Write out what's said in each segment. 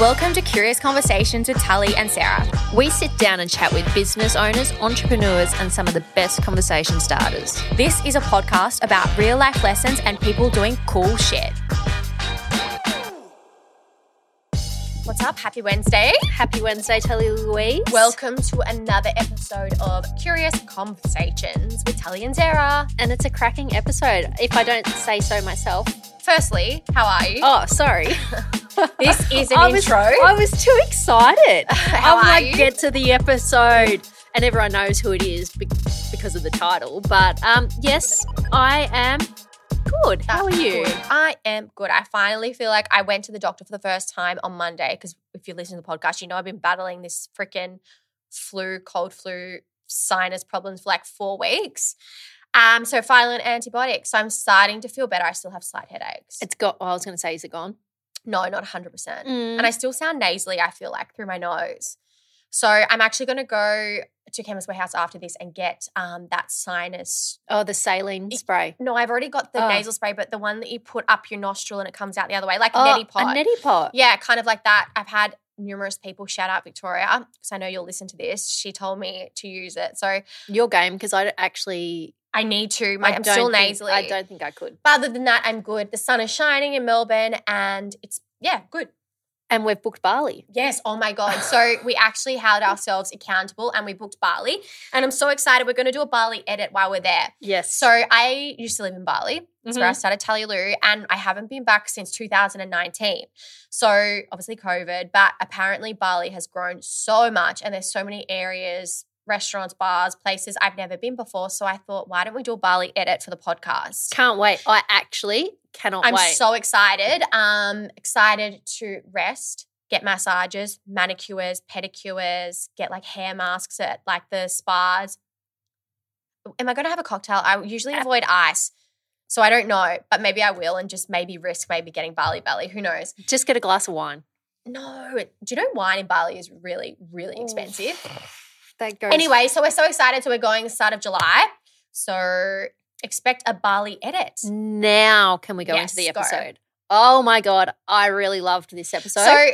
Welcome to Curious Conversations with Tully and Sarah. We sit down and chat with business owners, entrepreneurs, and some of the best conversation starters. This is a podcast about real life lessons and people doing cool shit. What's up? Happy Wednesday. Happy Wednesday, Tully Louise. Welcome to another episode of Curious Conversations with Tully and Sarah. And it's a cracking episode, if I don't say so myself. Firstly, how are you? Oh, sorry. This is an I was, intro. I was too excited. How I'm are like, you? get to the episode. And everyone knows who it is be- because of the title. But um, yes, I am good. How are That's you? good. I am good. I finally feel like I went to the doctor for the first time on Monday because if you listen to the podcast, you know I've been battling this freaking flu, cold flu, sinus problems for like four weeks. Um, so finally an antibiotic. So I'm starting to feel better. I still have slight headaches. It's got, oh, I was going to say, is it gone? no, not 100%. Mm. And I still sound nasally, I feel like, through my nose. So I'm actually going to go to Chemist Warehouse after this and get um, that sinus Oh, the saline spray. no, I've already got the Oh. nasal spray, but the one that you put up your nostril and it comes out the other way, like Oh, a neti pot. A neti pot. Yeah, kind of like that. I've had numerous people shout out Victoria because I know you'll listen to this. She told me to use it, so Your game, because I actually. I need to. My, I I'm don't still think- nasally. I don't think I could. But other than that, I'm good. The sun is shining in Melbourne, and it's yeah, good. And we've booked Bali. Yes. Oh my God. So we actually held ourselves accountable and we booked Bali. And I'm so excited. We're going to do a Bali edit while we're there. Yes. So I used to live in Bali. That's where I Mhm. started Tully Lou, and I haven't been back since 2019. So obviously COVID, but apparently Bali has grown so much, and there's so many areas, restaurants, bars, places I've never been before. So I thought, why don't we do a Bali edit for the podcast? Can't wait. I actually cannot I'm wait. so excited. Um, excited to rest, get massages, manicures, pedicures, get like hair masks at like the spas. Am I going to have a cocktail? I usually avoid ice, so I don't know, but maybe I will, and just maybe risk maybe getting Bali belly. Who knows? Just get a glass of wine. No, do you know wine in Bali is really really expensive? That goes. Anyway, so we're so excited. So we're going start of July. So expect a Bali edit. now can we go Yes, into the go. episode? Oh my god, I really loved this episode. So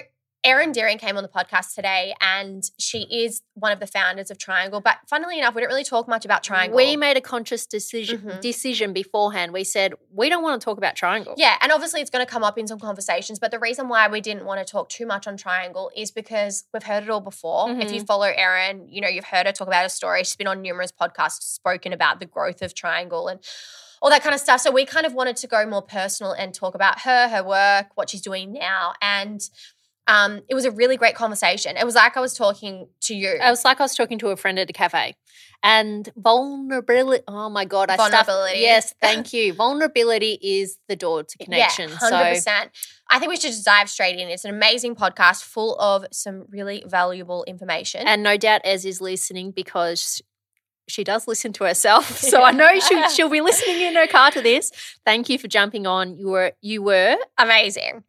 Erin Deering came on the podcast today, and she is one of the founders of Triangl. But funnily enough, we don't really talk much about Triangl. we made a conscious decision Mhm. decision beforehand. We said we don't want to talk about Triangl. yeah, and obviously it's going to come up in some conversations. But the reason why we didn't want to talk too much on Triangl is because we've heard it all before. If Mm-hmm. you follow Erin, you know you've heard her talk about her story. She's been on numerous podcasts, spoken about the growth of Triangl and all that kind of stuff. So we kind of wanted to go more personal and talk about her, her work, what she's doing now, and. Um, it was a really great conversation. It was like I was talking to you. It was like I was talking to a friend at a cafe. And vulnerability. Oh my god, I stuffed- Vulnerability. Yes, thank you. vulnerability is the door to connection. Yeah, so 100%. I think we should just dive straight in. It's an amazing podcast full of some really valuable information. and no doubt Ez is listening because she does listen to herself. So I know she, she'll be listening in her car to this. Thank you for jumping on. You were you were amazing.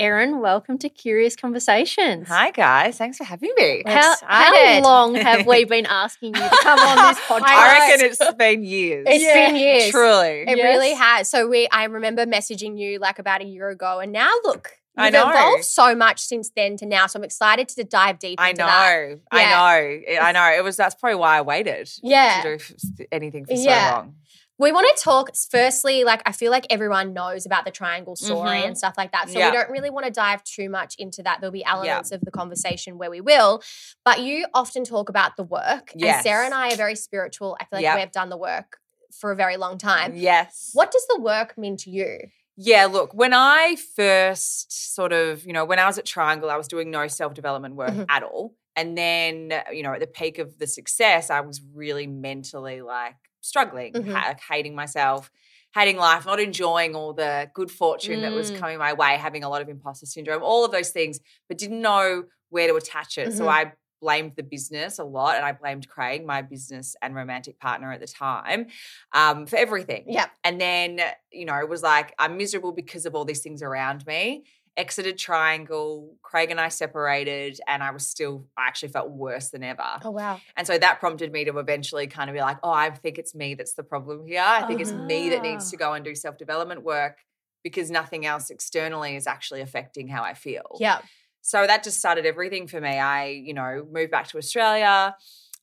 Erin, welcome to Curious Conversations. Hi guys, thanks for having me. I'm How, how long have we been asking you to come on this podcast? I reckon it's been years. It's been years. Truly. It Yes. really has. So we I remember messaging you like about a year ago and now look, I you've know. evolved so much since then to now. So I'm excited to dive deep I know. that. Yeah. I know. I know. It was that's probably why I waited Yeah. to do anything for Yeah. so long. We want to talk firstly, like I feel like everyone knows about the Triangl story Mhm. and stuff like that. So Yeah. we don't really want to dive too much into that. There'll be elements of the conversation where we will. But you often talk about the work. And Sarah and I are very spiritual. I feel like Yep. we've done the work for a very long time. Yes. What does the work mean to you? Yeah, look, when I first sort of, you know, when I was at Triangl, I was doing no self development work Mhm. at all. And then, you know, at the peak of the success, I was really mentally like struggling, Mhm. ha- hating myself, hating life, not enjoying all the good fortune that was Mm. coming my way, having a lot of imposter syndrome, all of those things, but didn't know where to attach it. So Mhm. I blamed the business a lot and I blamed Craig, my business and romantic partner at the time, um, for everything. Yeah. And then, you know, it was like, I'm miserable because of all these things around me. Exited Triangl, Craig and I separated, and I was still, I actually felt worse than ever. Oh wow. And so that prompted me to eventually kind of be like, oh, I think it's me that's the problem here. I think it's me that needs Ah. to go and do self development work because nothing else externally is actually affecting how I feel. Yeah. So that just started everything for me. I, you know, moved back to Australia.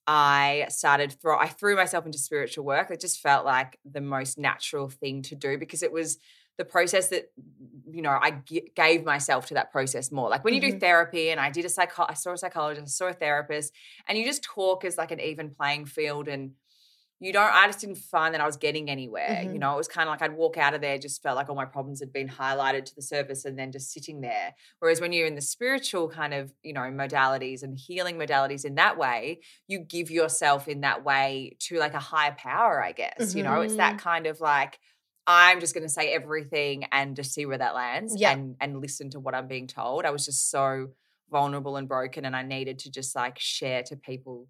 I started throw I threw myself into spiritual work. It just felt like the most natural thing to do because it was the process that you know I g- gave myself to that process more. Like when you do Mhm. therapy, and I did a psycho, I saw a psychologist, I saw a therapist, and you just talk as like an even playing field and you don't i just didn't find that i was getting anywhere you Mhm. know it was kind of like i'd walk out of there just felt like all my problems had been highlighted to the surface and then just sitting there whereas when you're in the spiritual kind of you know modalities and healing modalities in that way you give yourself in that way to like a higher power i guess you know it's Mm-hmm. that kind of like i'm just going to say everything and just see where that lands Yeah. and and listen to what i'm being told i was just so vulnerable and broken and i needed to just like share to people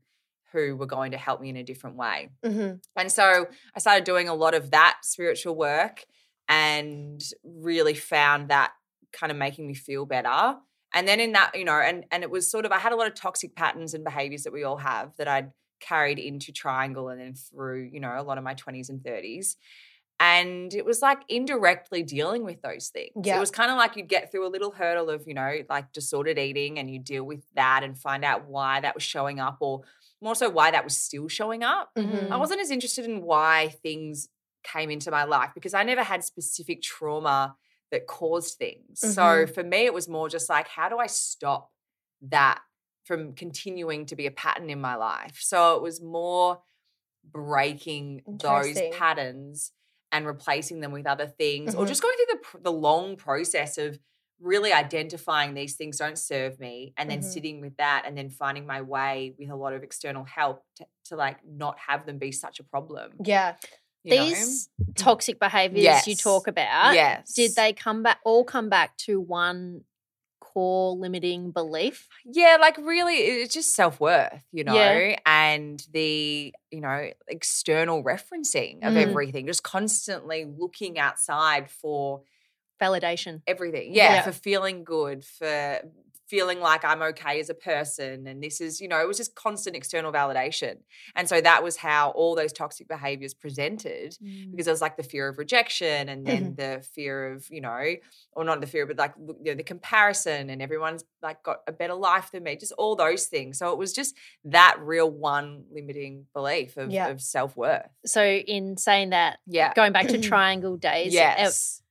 who were going to help me in a different way hmm and so I started doing a lot of that spiritual work and really found that kind of making me feel better. And then in that, you know, and and it was sort of I had a lot of toxic patterns and behaviors that we all have that I'd carried into Triangl and then through, you know, a lot of my 20s and 30s. And it was like indirectly dealing with those things. Yeah. It was kind of like you'd get through a little hurdle of, you know, like disordered eating and you deal with that and find out why that was showing up or more so why that was still showing up. Mhm. I wasn't as interested in why things came into my life because I never had specific trauma that caused things. So Mhm. for me, it was more just like, how do I stop that from continuing to be a pattern in my life? So it was more breaking those patterns and replacing them with other things or Mhm. just going through the, the long process of really identifying these things don't serve me and then Mhm. sitting with that and then finding my way with a lot of external help to, to like not have them be such a problem Yeah. you know? These toxic behaviors you talk about, yes did they come back all come back to one core limiting belief? yeah like really it's just self-worth you know Yeah. and the you know external referencing of Mm. everything just constantly looking outside for Validation. everything yeah, Yeah. for feeling good for feeling like i'm okay as a person and this is you know it was just constant external validation. And so that was how all those toxic behaviors presented Mm. because there was like the fear of rejection and then the fear of you know or not the fear but like you know, the comparison and everyone's like got a better life than me just all those things. So it was just that real one limiting belief of, Yeah. of self-worth. So in saying that, yeah. going back to Triangl days, yes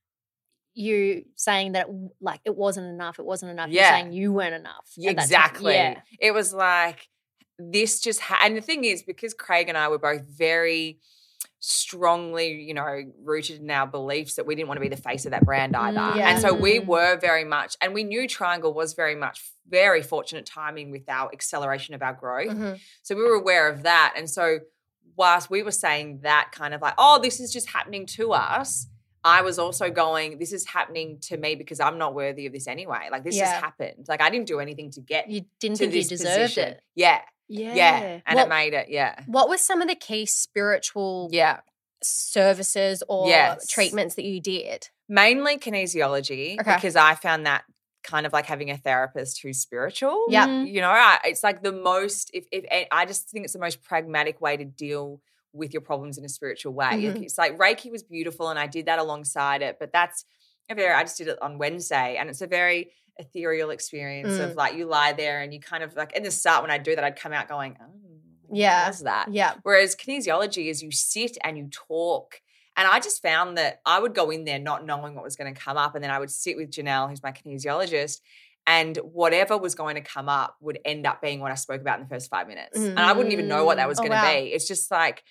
you saying that like it wasn't enough, it wasn't enough. Yeah. You're saying you weren't enough. Yeah, at that time. exactly. Yeah. It was like this just ha- and the thing is because Craig and I were both very strongly, you know, rooted in our beliefs that we didn't want to be the face of that brand either. Mm, And so we were very much and we knew Triangl was very much very fortunate timing with our acceleration of our growth. Mhm. So we were aware of that. And so whilst we were saying that kind of like, oh, this is just happening to us, I was also going, this is happening to me because I'm not worthy of this anyway. Like this Yeah. just happened. Like I didn't do anything to get You didn't think you deserved position. it. Yeah. Yeah. Yeah. And Well- it made it. Yeah. What were some of the key spiritual Yeah. services or Yes. treatments that you did? Mainly kinesiology Okay. because I found that kind of like having a therapist who's spiritual. Yeah. You know, I, it's like the most, if, if I just think it's the most pragmatic way to deal with your problems in a spiritual way. Mhm. It's like Reiki was beautiful and I did that alongside it, but that's a very, I just did it on Wednesday and it's a very ethereal experience Mm. of like you lie there and you kind of like, in the start when I do that, I'd come out going, oh, Yeah. what that? Yeah. Whereas kinesiology is you sit and you talk. And I just found that I would go in there not knowing what was going to come up. And then I would sit with Janelle, who's my kinesiologist, and whatever was going to come up would end up being what I spoke about in the first five minutes. And I wouldn't even know what that was Mm. Oh, going to wow. be. It's just like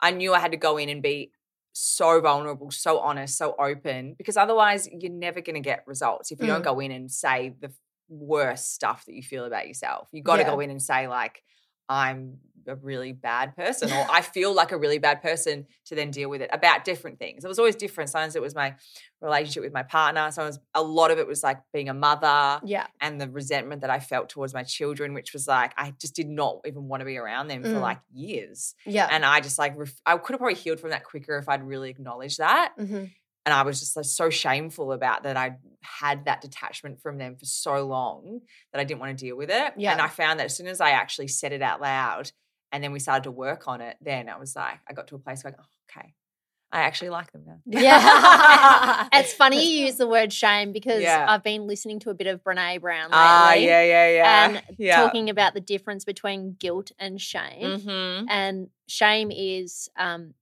I knew I had to go in and be so vulnerable, so honest, so open, because otherwise you're never going to get results if you don't Mm. go in and say the worst stuff that you feel about yourself. You got to Yeah. go in and say, like, I'm a really bad person or I feel like a really bad person to then deal with it about different things. It was always different. Sometimes it was my relationship with my partner. Sometimes a lot of it was like being a mother Yeah. and the resentment that I felt towards my children, which was like I just did not even want to be around them for Mm. like years. Yeah. And I just like ref- I could have probably healed from that quicker if I'd really acknowledged that. hmm And I was just like, so shameful about that I had that detachment from them for so long that I didn't want to deal with it. Yeah. And I found that as soon as I actually said it out loud and then we started to work on it, then I was like, I got to a place going, oh, okay, I actually like them now. Yeah. It's funny you use the word shame because Yeah. I've been listening to a bit of Brene Brown lately. Ah, yeah, yeah, yeah. And yeah. talking about the difference between guilt and shame. Mhm. And shame is, um,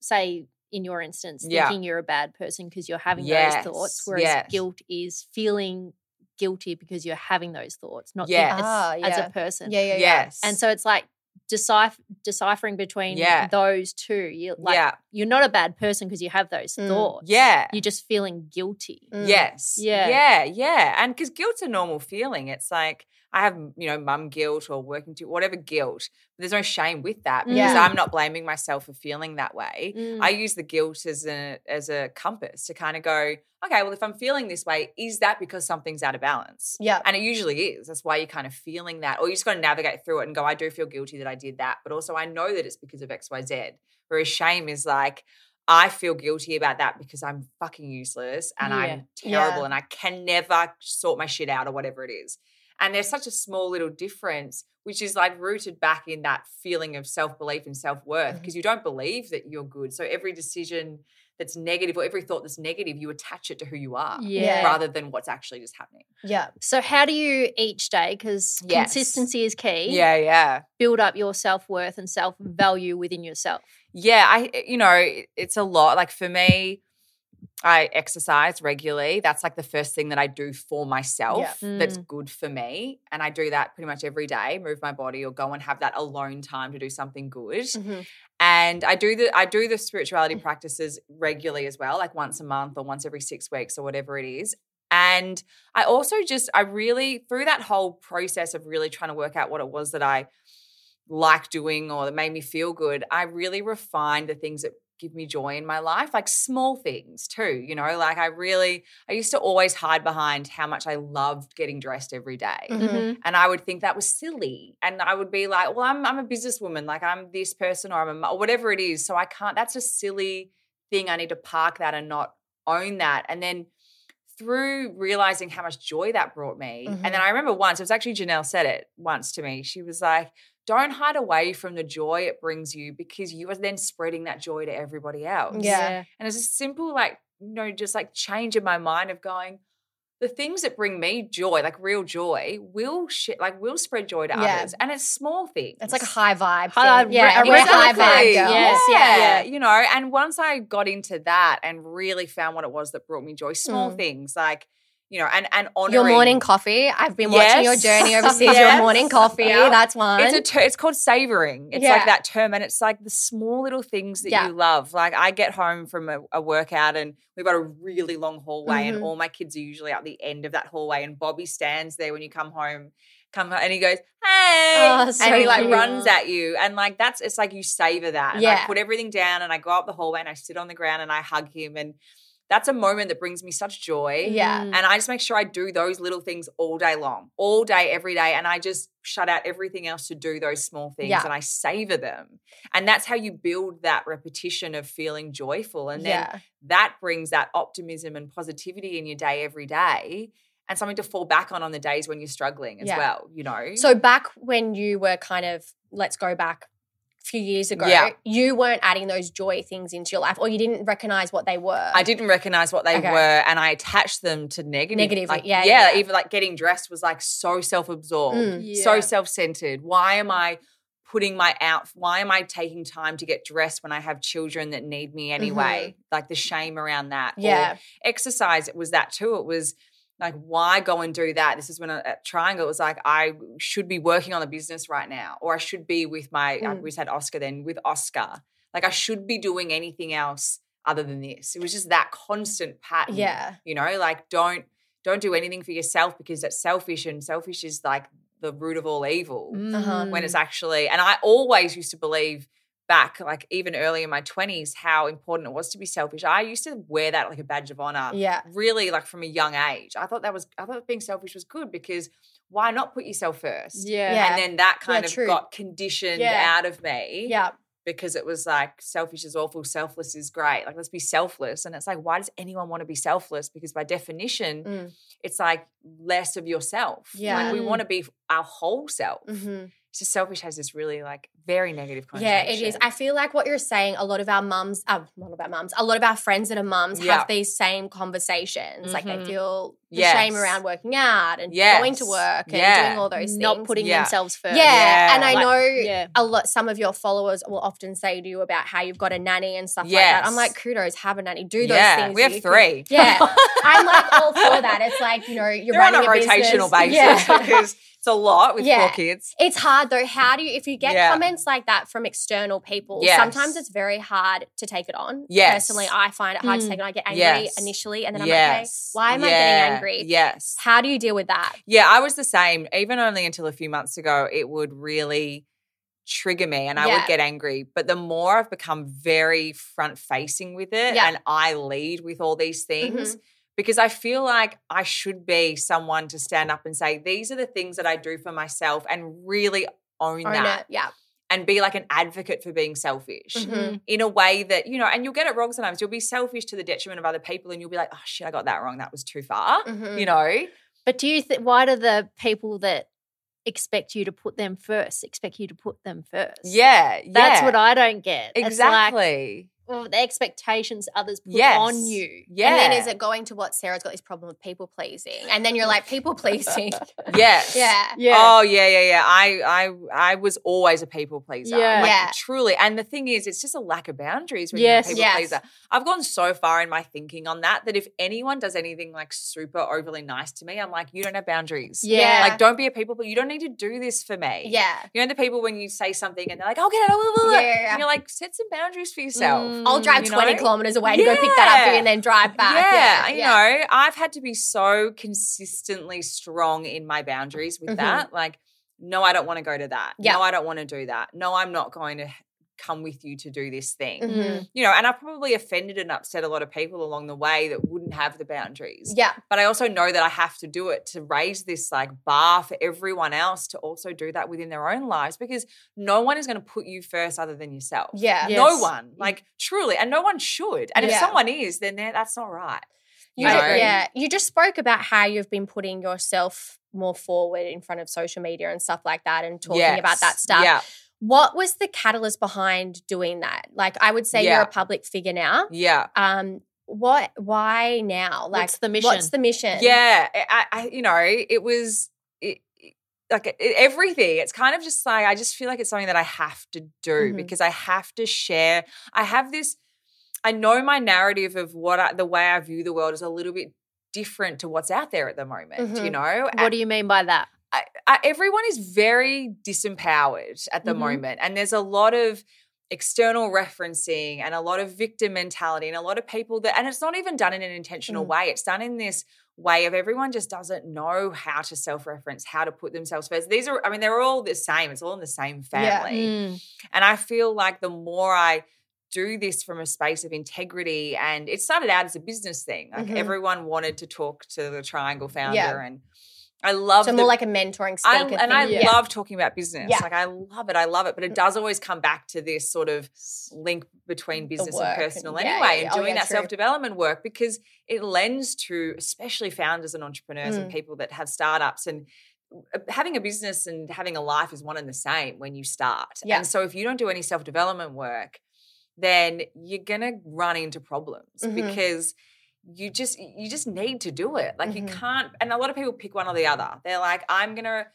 say, in your instance, Yeah. thinking you're a bad person because you're having Yes, those thoughts, whereas yes. guilt is feeling guilty because you're having those thoughts, not Yes. as, Ah, as a person. Yeah, yeah, yeah. Yes. And so it's like decipher, deciphering between Yeah. those two. You like yeah. you're not a bad person because you have those Mm. thoughts. Yeah. You're just feeling guilty. Mm. Yes. Yeah. Yeah. Yeah. And because guilt's a normal feeling. It's like I have, you know, mum guilt or working to whatever guilt. But there's no shame with that because Yeah. I'm not blaming myself for feeling that way. Mm. I use the guilt as a as a compass to kind of go, okay, well, if I'm feeling this way, is that because something's out of balance? Yeah. And it usually is. That's why you're kind of feeling that. Or you just got to navigate through it and go, I do feel guilty that I did that. But also, I know that it's because of XYZ. Whereas shame is like, I feel guilty about that because I'm fucking useless and Yeah. I'm terrible Yeah. and I can never sort my shit out or whatever it is. And there's such a small little difference, which is like rooted back in that feeling of self belief and self worth because mm-hmm. you don't believe that you're good. So every decision that's negative or every thought that's negative, you attach it to who you are Yeah. rather than what's actually just happening. Yeah. So how do you each day, because Yes. consistency is key, Yeah, yeah. build up your self worth and self value within yourself? Yeah, I eh, you know, it's a lot. Like for me, I exercise regularly. That's like the first thing that I do for myself that's Mm. good for me. And I do that pretty much every day, move my body or go and have that alone time to do something good. Mhm. And I do the I do the spirituality practices regularly as well, like once a month or once every 6 weeks or whatever it is. And I also just I really through that whole process of really trying to work out what it was that I liked doing or that made me feel good, I really refined the things that give me joy in my life, like small things too, you know, like I really I used to always hide behind how much I loved getting dressed every day. Mhm. And I would think that was silly. And I would be like, well, I'm, I'm a businesswoman. Like I'm this person or I'm a, or whatever it is. So I can't, that's a silly thing. I need to park that and not own that. And then through realizing how much joy that brought me. And then I remember once, it was actually Janelle said it once to me. She was like, don't hide away from the joy it brings you because you are then spreading that joy to everybody else. Yeah. And it's a simple, like, you know, just like change in my mind of going, the things that bring me joy, like real joy, will shit like will spread joy to Yeah. others. And it's small things. It's like a high vibe. High thing. vibe, Yeah. re- We're a high vibe thing. girls. Yes, yeah, yeah. You know, and once I got into that and really found what it was that brought me joy, small Mm. things like, you know, and and honoring Your morning coffee. I've been watching your Yes. journey overseas. Your morning coffee. Yeah. That's one. It's a ter- it's called savoring. It's Yeah. like that term, and it's like the small little things that Yeah. you love. Like I get home from a, a workout, and we've got a really long hallway, Mhm. and all my kids are usually at the end of that hallway, and Bobby stands there when you come home. Come home, and he goes, "Hey," Oh, so and he like cute. runs at you, and like that's it's like you savor that. And I Yeah. put everything down, and I go up the hallway, and I sit on the ground, and I hug him, and that's a moment that brings me such joy. yeah. Mm. And I just make sure I do those little things all day long, all day, every day. And I just shut out everything else to do those small things Yeah. and I savor them. And that's how you build that repetition of feeling joyful. And then yeah. that brings that optimism and positivity in your day every day and something to fall back on on the days when you're struggling as Yeah. well, you know? So back when you were kind of, let's go back a few years ago, Yeah. you weren't adding those joy things into your life or you didn't recognize what they were. I didn't recognize what they Okay. were and I attached them to negative. Negatively, Like, yeah, yeah. yeah. Even like getting dressed was like so self absorbed. Mm. so self-centered why am i putting my out why am i taking time to get dressed when i have children that need me anyway like the shame around that Or Mm-hmm. Yeah. exercise it was that too it was like why go and do that this is when I, at Triangl it was like i should be working on a business right now or i should be with my uh, Mm. we just had oscar then with oscar like i should be doing anything else other than this it was just that constant pattern Yeah. you know like don't don't do anything for yourself because that's selfish and selfish is like the root of all evil Uh-huh. when it's actually and I always used to believe back like even early in my 20s how important it was to be selfish. I used to wear that like a badge of honor. Yeah. Really like from a young age. I thought that was I thought being selfish was good because why not put yourself first? Yeah. Yeah. And then that kind of true. got conditioned Yeah. out of me Yeah. because it was like selfish is awful, selfless is great. Like let's be selfless. And it's like, why does anyone want to be selfless? Because by definition, Mm. it's like less of yourself. Yeah. Like we want to be our whole self. Mhm. It's just selfish has this really like very negative Yeah, it is. I feel like what you're saying, a lot of our mums, uh, not about mums, a lot of our friends that are mums Yeah. have these same conversations. Like they Mhm. feel the Yes. shame around working out and Yes. going to work and Yeah. doing all those things. Not putting Yeah. themselves first. yeah. Yeah. and I Like, know yeah. a lot. Some of your followers will often say to you about how you've got a nanny and stuff like that. I'm like, kudos, have a nanny, do those yeah, things. we have you can- three. Yeah, I'm like all for that. It's like you know you're They're on a a rotational business. basis Yeah. because it's a lot with Yeah. four kids. It's hard though. How do you, if you get Yeah. comments like that from external people, Yes. sometimes it's very hard to take it on. Yes. Personally, I find it hard to Mm. take it on. I get angry Yes. initially and then I'm like, okay, why am I getting angry? Yes. How do you deal with that? Yeah, I was the same. Even only until a few months ago, it would really trigger me and I Yeah. would get angry. But the more I've become very front facing with it Yeah. and I lead with all these Mm-hmm. Because I feel like I should be someone to stand up and say, these are the things that I do for myself and really own, Own that it. Yeah. and be like an advocate for being selfish. Mhm. In a way that, you know, and you'll get it wrong sometimes. You'll be selfish to the detriment of other people and you'll be like, oh shit, I got that wrong. That was too far. Mhm. You know? But do you think why do the people that expect you to put them first expect you to put them first? Yeah. That's yeah. what I don't get. Exactly. Well, the expectations others put yes. on you. Yeah. And then is it going to what Sarah's got this problem with people pleasing? And then you're like, people pleasing. Yes. yeah. Yeah. Oh yeah, yeah, yeah. I, I, I was always a people pleaser. Yeah. Like, Yeah. Truly. And the thing is, it's just a lack of boundaries when Yes. you're a people Yes. pleaser. I've gone so far in my thinking on that that if anyone does anything like super overly nice to me, I'm like, you don't have boundaries. Yeah. Like, don't be a people. pleaser. You don't need to do this for me. Yeah. You know the people when you say something and they're like, "I'll get it," I will, will, will," Yeah, yeah, yeah. and you're like, set some boundaries for yourself. Mm. I'll drive 20 know? kilometers away to go pick that up for you and then drive back. Yeah, Yeah. you know, I've had to be so consistently strong in my boundaries with Mhm. that. Like, no, I don't want to go to that. Yeah. No, I don't want to do that. No, I'm not going to come with you to do this thing. Mhm. You know, and I probably offended and upset a lot of people along the way that wouldn't have the boundaries. Yeah. But I also know that I have to do it to raise this like bar for everyone else to also do that within their own lives because no one is going to put you first other than yourself. Yeah. Yeah. No one, like truly, and no one should. And if someone is, then that's not right. You You ju- know? yeah. You just spoke about how you've been putting yourself more forward in front of social media and stuff like that and talking about that stuff. Yeah, What was the catalyst behind doing that? Like I would say you're a public figure now. yeah, Um what why now? Like What's the mission? What's the mission? yeah. I, I you know, it was it, it- like it, everything. It's kind of just like I just feel like it's something that I have to do Mhm. because I have to share. I have this. I know my narrative of what I, the way I view the world is a little bit different to what's out there at the moment. You Mhm. know, What do you mean by that? I, I, everyone is very disempowered at the Mhm. moment, and there's a lot of external referencing and a lot of victim mentality, and a lot of people that, and it's not even done in an intentional Mm. way. It's done in this way of everyone just doesn't know how to self-reference, how to put themselves first. These are, I mean, they're all the same. It's all in the same Yeah. family, Mm. and I feel like the more I do this from a space of integrity and it started out as a business thing like Mhm. everyone wanted to talk to the Triangl founder Yeah. and I love it. So the, more like a mentoring I, speaker. and thing. I yeah. love talking about business. Yeah. Like I love it. I love it. But it does always come back to this sort of link between business work and and- personal yeah, anyway, yeah, and oh, doing yeah, that self development work because it lends to especially founders and entrepreneurs Mm. and people that have startups and uh, having a business and having a life is one and the same when you start. Yeah. And so if you don't do any self development work, then you're gonna run into problems Mhm. because you just you just need to do it. Like Mhm. you can't and a lot of people pick one or the other. They're like, I'm gonna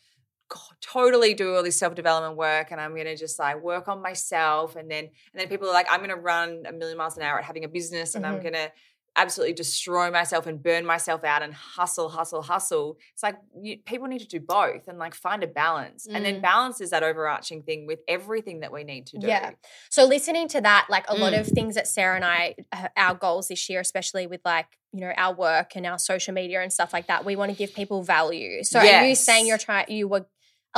go- totally do all this self-development work and I'm gonna just like work on myself. And then and then people are like, I'm gonna run a million miles an hour at having a business and I'm Mhm. gonna absolutely destroy myself and burn myself out and hustle, hustle, hustle. It's like you, people need to do both and like find a balance. And then Mm. balance is that overarching thing with everything that we need to do. Yeah. So listening to that, like a lot Mm. of things that Sarah and I, uh, our goals this year, especially with like you know our work and our social media and stuff like that, we want to give people value. So are you saying you're trying, you were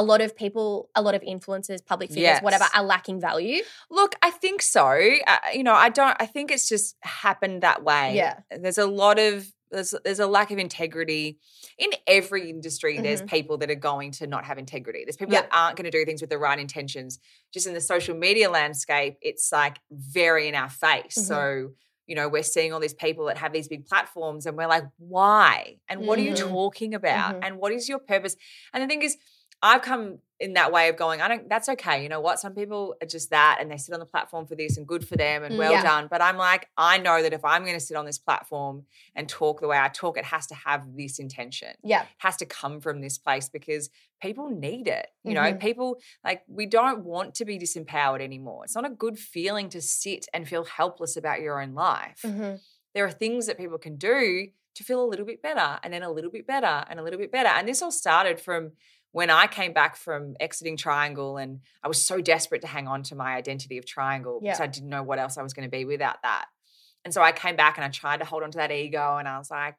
a lot of people, a lot of influencers, public figures, whatever, are lacking value. Look, I think so. Uh, you know, I don't. I think it's just happened that way. Yeah. There's a lot of there's there's a lack of integrity in every industry. Mm-hmm. There's people that are going to not have integrity. There's people Yeah. that aren't going to do things with the right intentions. Just in the social media landscape, it's like very in our face. Mhm. So. You know, we're seeing all these people that have these big platforms, and we're like, why? And what are you Mhm. talking about? Mhm. And what is your purpose? And the thing is, I've come in that way of going, I don't, that's okay. You know what? Some people are just that and they sit on the platform for this and good for them and Mm, well yeah. done. But I'm like, I know that if I'm going to sit on this platform and talk the way I talk, it has to have this intention. Yeah. It has to come from this place because people need it. You know, Mhm. people like, we don't want to be disempowered anymore. It's not a good feeling to sit and feel helpless about your own life Mhm. there are things that people can do to feel a little bit better and then a little bit better and a little bit better. And this all started from when I came back from exiting Triangl and I was so desperate to hang on to my identity of Triangl because I didn't know what else I was going to be without that. And so I came back and I tried to hold on to that ego and I was like,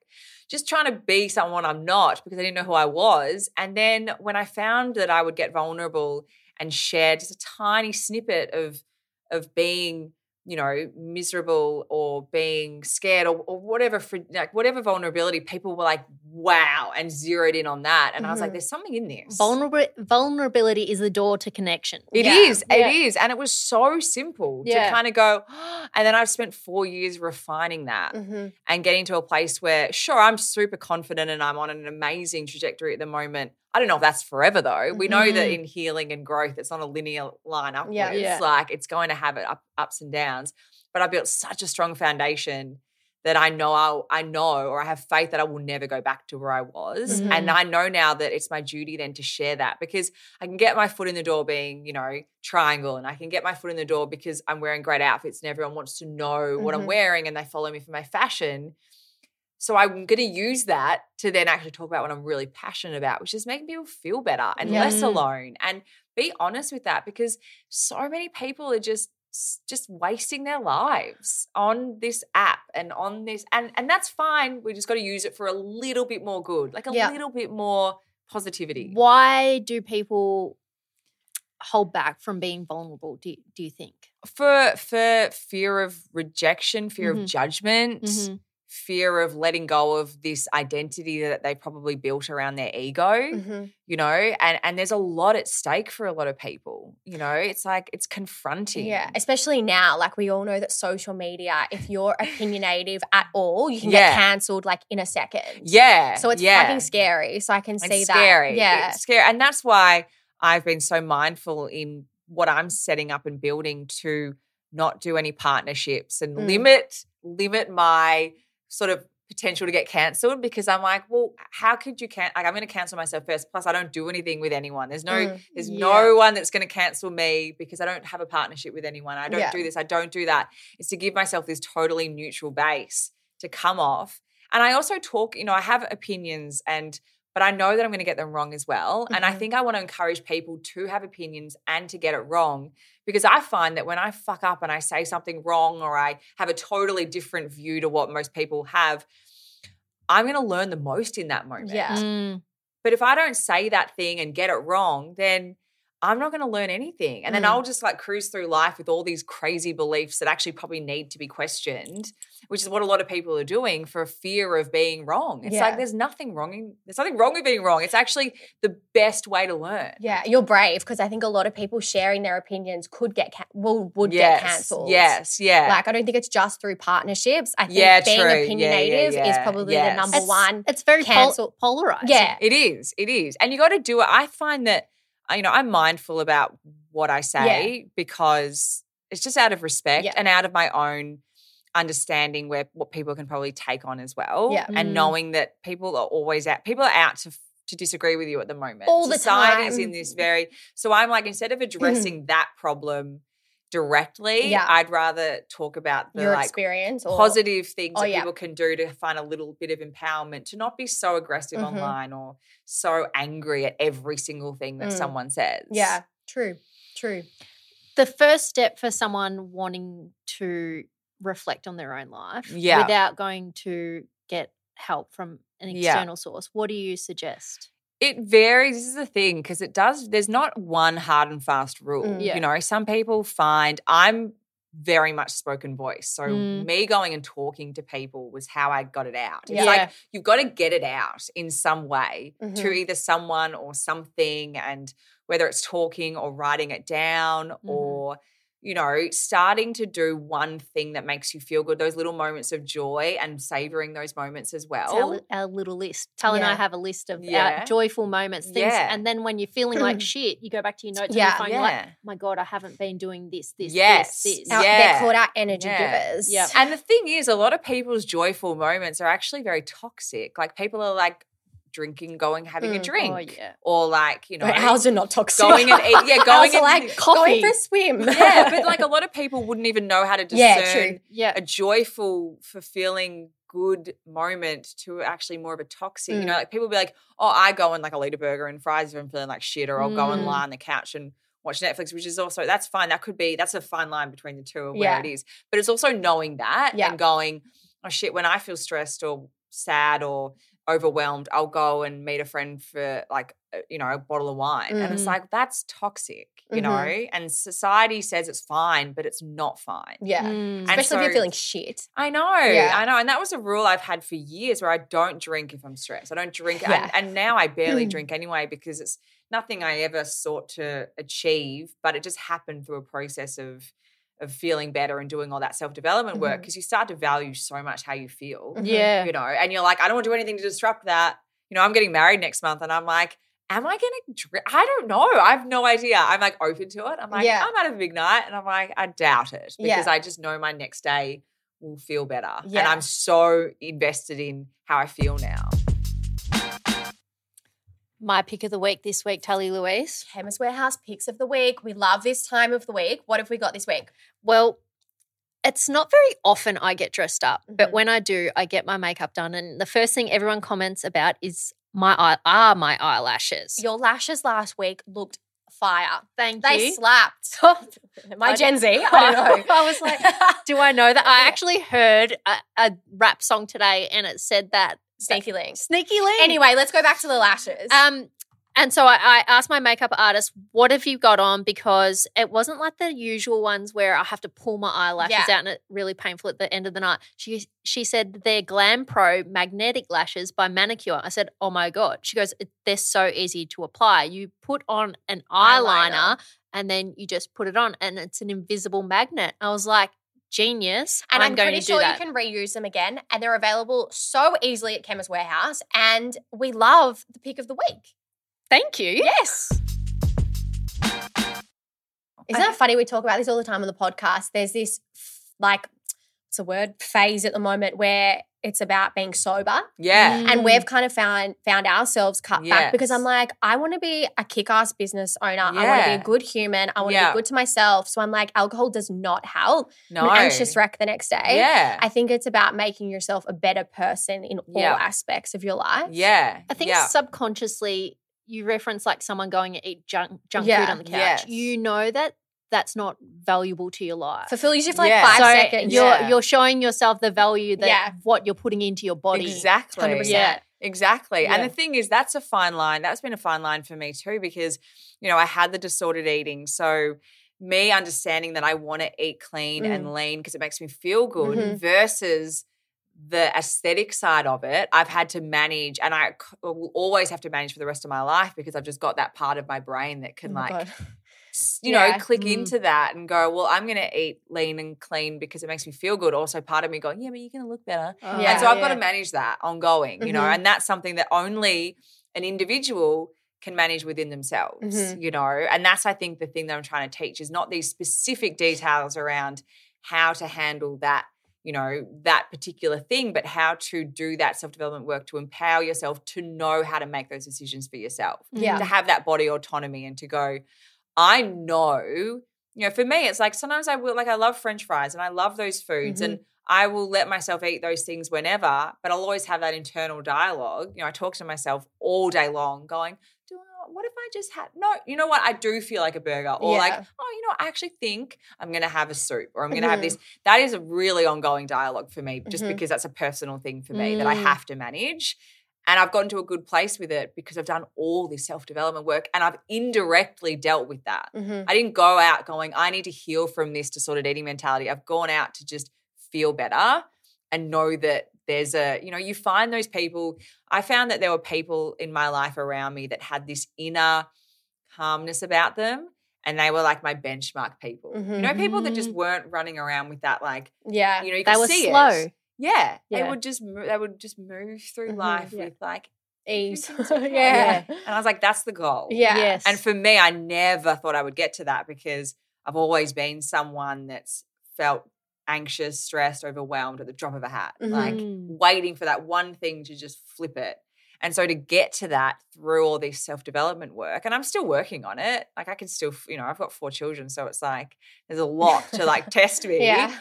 just trying to be someone I'm not because I didn't know who I was. And then when I found that I would get vulnerable and share just a tiny snippet of of being you know miserable or being scared or, or whatever like whatever vulnerability people were like wow and zeroed in on that and i was like Mhm. there's something in this vulnerability is the door to connection. It Yeah. is, Yeah. it is, and it was so simple Yeah. to kind of go. And then I've spent four years refining that Mhm. and getting to a place where, sure, I'm super confident and I'm on an amazing trajectory at the moment. I don't know if that's forever though. We know that Mhm. in healing and growth, it's not a linear line upwards. Yeah. Yeah. Like it's going to have it up, ups and downs. But I built such a strong foundation that I know I'll, I know or I have faith that I will never go back to where I was. Mhm. And I know now that it's my duty then to share that because I can get my foot in the door being, you know, Triangl and I can get my foot in the door because I'm wearing great outfits and everyone wants to know what I'm Mhm. wearing and they follow me for my fashion. So I'm going to use that to then actually talk about what I'm really passionate about, which is making people feel better and Yeah. less alone and be honest with that because so many people are just just wasting their lives on this app and on this and and that's fine we just got to use it for a little bit more good like a Yeah. little bit more positivity Why do people hold back from being vulnerable? Do do you think? for for fear of rejection fear Mhm. of judgment Mhm. Fear of letting go of this identity that they probably built around their ego Mhm. you know and and there's a lot at stake for a lot of people you know it's like it's confronting Yeah, especially now, like we all know that social media, if you're opinionative at all, you can Yeah. get cancelled like in a second. yeah So it's yeah. fucking scary. So I can It's see scary. that. Yeah. It's scary. And that's why I've been so mindful in what I'm setting up and building to not do any partnerships and Mm. limit limit my sort of potential to get cancelled because I'm like, well, how could you can like I'm going to cancel myself first. Plus, I don't do anything with anyone. There's no Mm, there's yeah. no one that's going to cancel me because I don't have a partnership with anyone. I don't Yeah. do this. I don't do that. It's to give myself this totally neutral base to come off. And I also talk, you know, I have opinions and but I know that I'm going to get them wrong as well. And I Mhm. think I want to encourage people to have opinions and to get it wrong because I find that when I fuck up and I say something wrong or I have a totally different view to what most people have, I'm going to learn the most in that moment. Yeah. Mm. But if I don't say that thing and get it wrong, then I'm not going to learn anything. And then Mm. I'll just like cruise through life with all these crazy beliefs that actually probably need to be questioned, which is what a lot of people are doing for fear of being wrong. It's Yeah. like there's nothing wrong in, there's nothing wrong with being wrong. It's actually the best way to learn. Yeah, you're brave because I think a lot of people sharing their opinions could get ca- will would yes, get cancelled. Yes, yeah. Like I don't think it's just through partnerships. I think Yeah, being true. Yeah, yeah, opinionative is probably Yes. the number It's- one. It's very pol- Cancel- polarizing. Yeah. It is. It is. And you got to do it. I find that, you know, I'm mindful about what I say because it's just out of respect Yeah. and out of my own understanding where what people can probably take on as well. Yeah. And Mm. knowing that people are always out, people are out to to disagree with you at the moment. All the Society's time. in this very so I'm like, instead of addressing that problem directly, Yeah. I'd rather talk about the your like experience or positive things Oh, that yeah. people can do to find a little bit of empowerment to not be so aggressive Mhm. online or so angry at every single thing that Mm. someone says. Yeah, true, true. The first step for someone wanting to reflect on their own life Yeah. without going to get help from an Yeah. external source, what do you suggest? It varies. This is the thing because it does. There's not one hard and fast rule. Mm. Yeah. You know, some people find I'm very much spoken voice. So Mm. me going and talking to people was how I got it out. It's Yeah. like you've got to get it out in some way to Mhm. either someone or something, and whether it's talking or writing it down Mhm. or you know, starting to do one thing that makes you feel good, those little moments of joy and savoring those moments as It's our, well. li- our little list. Tal and I have a list of uh, Yeah. joyful moments, things, Yeah. and then when you're feeling like shit, you go back to your notes on Yeah. your phone. You're like, oh my god, I haven't been doing this, this, Yes. this, this. Our- Yeah. They're called our energy Yeah. givers. Yeah. And the thing is, a lot of people's joyful moments are actually very toxic. Like people are like drinking, going, having a Mm. drink. Oh yeah. Or like, you know, But ours are not toxic. going and eat, yeah, going and like coffee. going for a swim. yeah, but like a lot of people wouldn't even know how to discern Yeah, true. Yeah. a joyful, fulfilling, good moment to actually more of a toxic. You know, Mm. like people be like, oh, I go and like I'll eat a burger and fries if I'm feeling like shit, or I'll go and Mm. lie on the couch and watch Netflix, which is also that's fine. That could be that's a fine line between the two of where Yeah. it is. But it's also knowing that Yeah. and going, oh shit, when I feel stressed or sad or overwhelmed, I'll go and meet a friend for like uh, you know a bottle of wine, and it's Mhm. like that's toxic, you Mhm. know. And society says it's fine, but it's not fine. Yeah. Mm. And Especially if you're feeling shit. I know, Yeah. I know, and that was a rule I've had for years where I don't drink if I'm stressed. I don't drink, Yeah. and, and now I barely drink anyway because it's nothing I ever sought to achieve, but it just happened through a process of of feeling better and doing all that self development work because you start to value so much how you feel, Mhm. Yeah. you know, and you're like, I don't want to do anything to disrupt that. You know, I'm getting married next month, and I'm like. Am I gonna drink? I don't know. I have no idea. I'm like open to it. I'm like, Yeah. I'm out of a big night, and I'm like, I doubt it because Yeah. I just know my next day will feel better. And I'm so invested in how I feel now. My pick of the week this week, Tully Louise. Chemist Warehouse picks of the week. We love this time of the week. What have we got this week? Well, it's not very often I get dressed up, but Mhm. when I do, I get my makeup done. And the first thing everyone comments about is my eye are my eyelashes. Your lashes last week looked fire. Thank They you. slapped. My I- Gen Z, I don't know. I was like, do I know that? I actually heard a, a rap song today and it said that sneaky links. sneaky link. Anyway, let's go back to the lashes. Um, and so I, I asked my makeup artist, "What have you got on?" Because it wasn't like the usual ones where I have to pull my eyelashes Yeah. out and it's really painful at the end of the night. She she said they're Glam Pro magnetic lashes by Manicare. I said, "Oh my god!" She goes, "They're so easy to apply. You put on an eyeliner, Eyeliner. and then you just put it on, and it's an invisible magnet." I was like, "Genius!" and I'm, I'm, going pretty to do sure you can reuse them again, and they're available so easily at Chemist Warehouse. And we love the pick of the week. Thank you. Yes. Isn't that funny? We talk about this all the time on the podcast. There's this like, it's a word phase at the moment where it's about being sober. Yeah. Mm. And we've kind of found found ourselves cut back because I'm like, I want to be a kick-ass business owner. I want to be a good human. I want to Yeah. be good to myself. So I'm like, alcohol does not help. No. I'm an anxious wreck the next day. Yeah. I think it's about making yourself a better person in all Yeah. aspects of your life. yeah. I think yeah. subconsciously you reference like someone going to eat junk junk Yeah. food on the couch. Yes. You know that that's not valuable to your life. Fulfills you for like Yeah. five so seconds. you're Yeah. you're showing yourself the value that Yeah. what you're putting into your body. Exactly. 100%. Yeah. Exactly. And the thing is, that's a fine line. That's been a fine line for me too, because, you know, I had the disordered eating. So, me understanding that I want to eat clean Mm. and lean because it makes me feel good Mhm. versus the aesthetic side of it, I've had to manage and I will always have to manage for the rest of my life because I've just got that part of my brain that can Oh my like God. You Yeah. know, click Mm. into that and go, well, I'm going to eat lean and clean because it makes me feel good. Also, part of me going, yeah, but you're going to look better. Oh, Yeah. and so I've got to manage that ongoing, you know, Mhm. and that's something that only an individual can manage within themselves, Mhm. you know. And that's, I think, the thing that I'm trying to teach is not these specific details around how to handle that you know that particular thing but how to do that self-development work to empower yourself to know how to make those decisions for yourself Yeah. to have that body autonomy and to go, I know, you know, for me, it's like sometimes I will, like, I love French fries and I love those foods and I will let myself eat those things whenever, but I'll always have that internal dialogue. You know, I talk to myself all day long going, do I, what if I just had, no, you know what? I do feel like a burger or like, oh, you know, I actually think I'm going to have a soup or I'm going to have Mhm. this. That is a really ongoing dialogue for me just Mhm. because that's a personal thing for me that I Mm. have to manage. And I've gotten to a good place with it because I've done all this self development work and I've indirectly dealt with that. Mhm. I didn't go out going, I need to heal from this disordered eating mentality. I've gone out to just feel better and know that there's a, you know, you find those people. I found that there were people in my life around me that had this inner calmness about them. And they were like my benchmark people. You know, people that just weren't running around with that, like, Yeah. you know, you were see slow. It. Yeah, they would just they would just move through Mhm. life Yeah. with like Ease. okay. yeah. And I was like, that's the goal. Yeah. Yes. And for me, I never thought I would get to that because I've always been someone that's felt anxious, stressed, overwhelmed at the drop of a hat, like Mhm. waiting for that one thing to just flip it. And so to get to that through all this self development work, and I'm still working on it. Like I can still, you know, I've got four children, so it's like there's a lot to like test me. Yeah.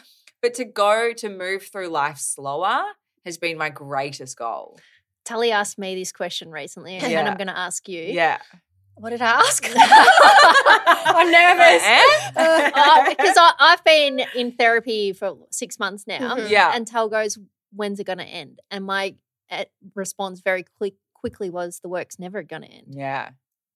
But to go to move through life slower has been my greatest goal. Tully asked me this question recently, and Yeah. I'm going to ask you. Yeah. What did I ask? I'm nervous. Eh? Because I, I've been in therapy for six months now. Mhm. Yeah. And Tal goes, When's it going to end? And my uh, response very quick, quickly was, The work's never going to end. Yeah.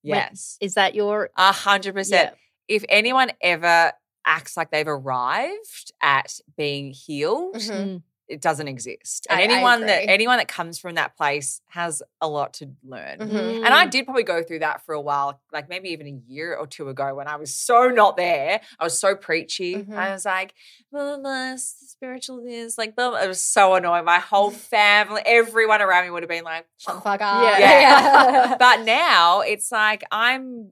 Yes. Is that your. A hundred percent. If anyone ever acts like they've arrived at being healed, Mhm. Mm. it doesn't exist. And I- I anyone that anyone that comes from that place has a lot to learn. Mhm. And I did probably go through that for a while, like maybe even a year or two ago when I was so not there. I was so preachy. Mhm. I was like, blah, blah, blah, spiritual this, like, blah, blah. it was so annoying. My whole family, everyone around me would have been like, Shut the fuck up. Yeah. yeah. but now it's like I'm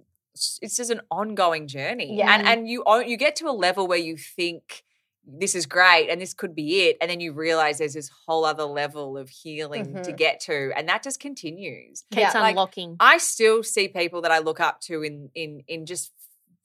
it's just an ongoing journey. Yeah. And and you you get to a level where you think this is great and this could be it and then you realize there's this whole other level of healing to Mhm. get to and that just continues. Keeps Yeah. Like, unlocking. I still see people that I look up to in in in just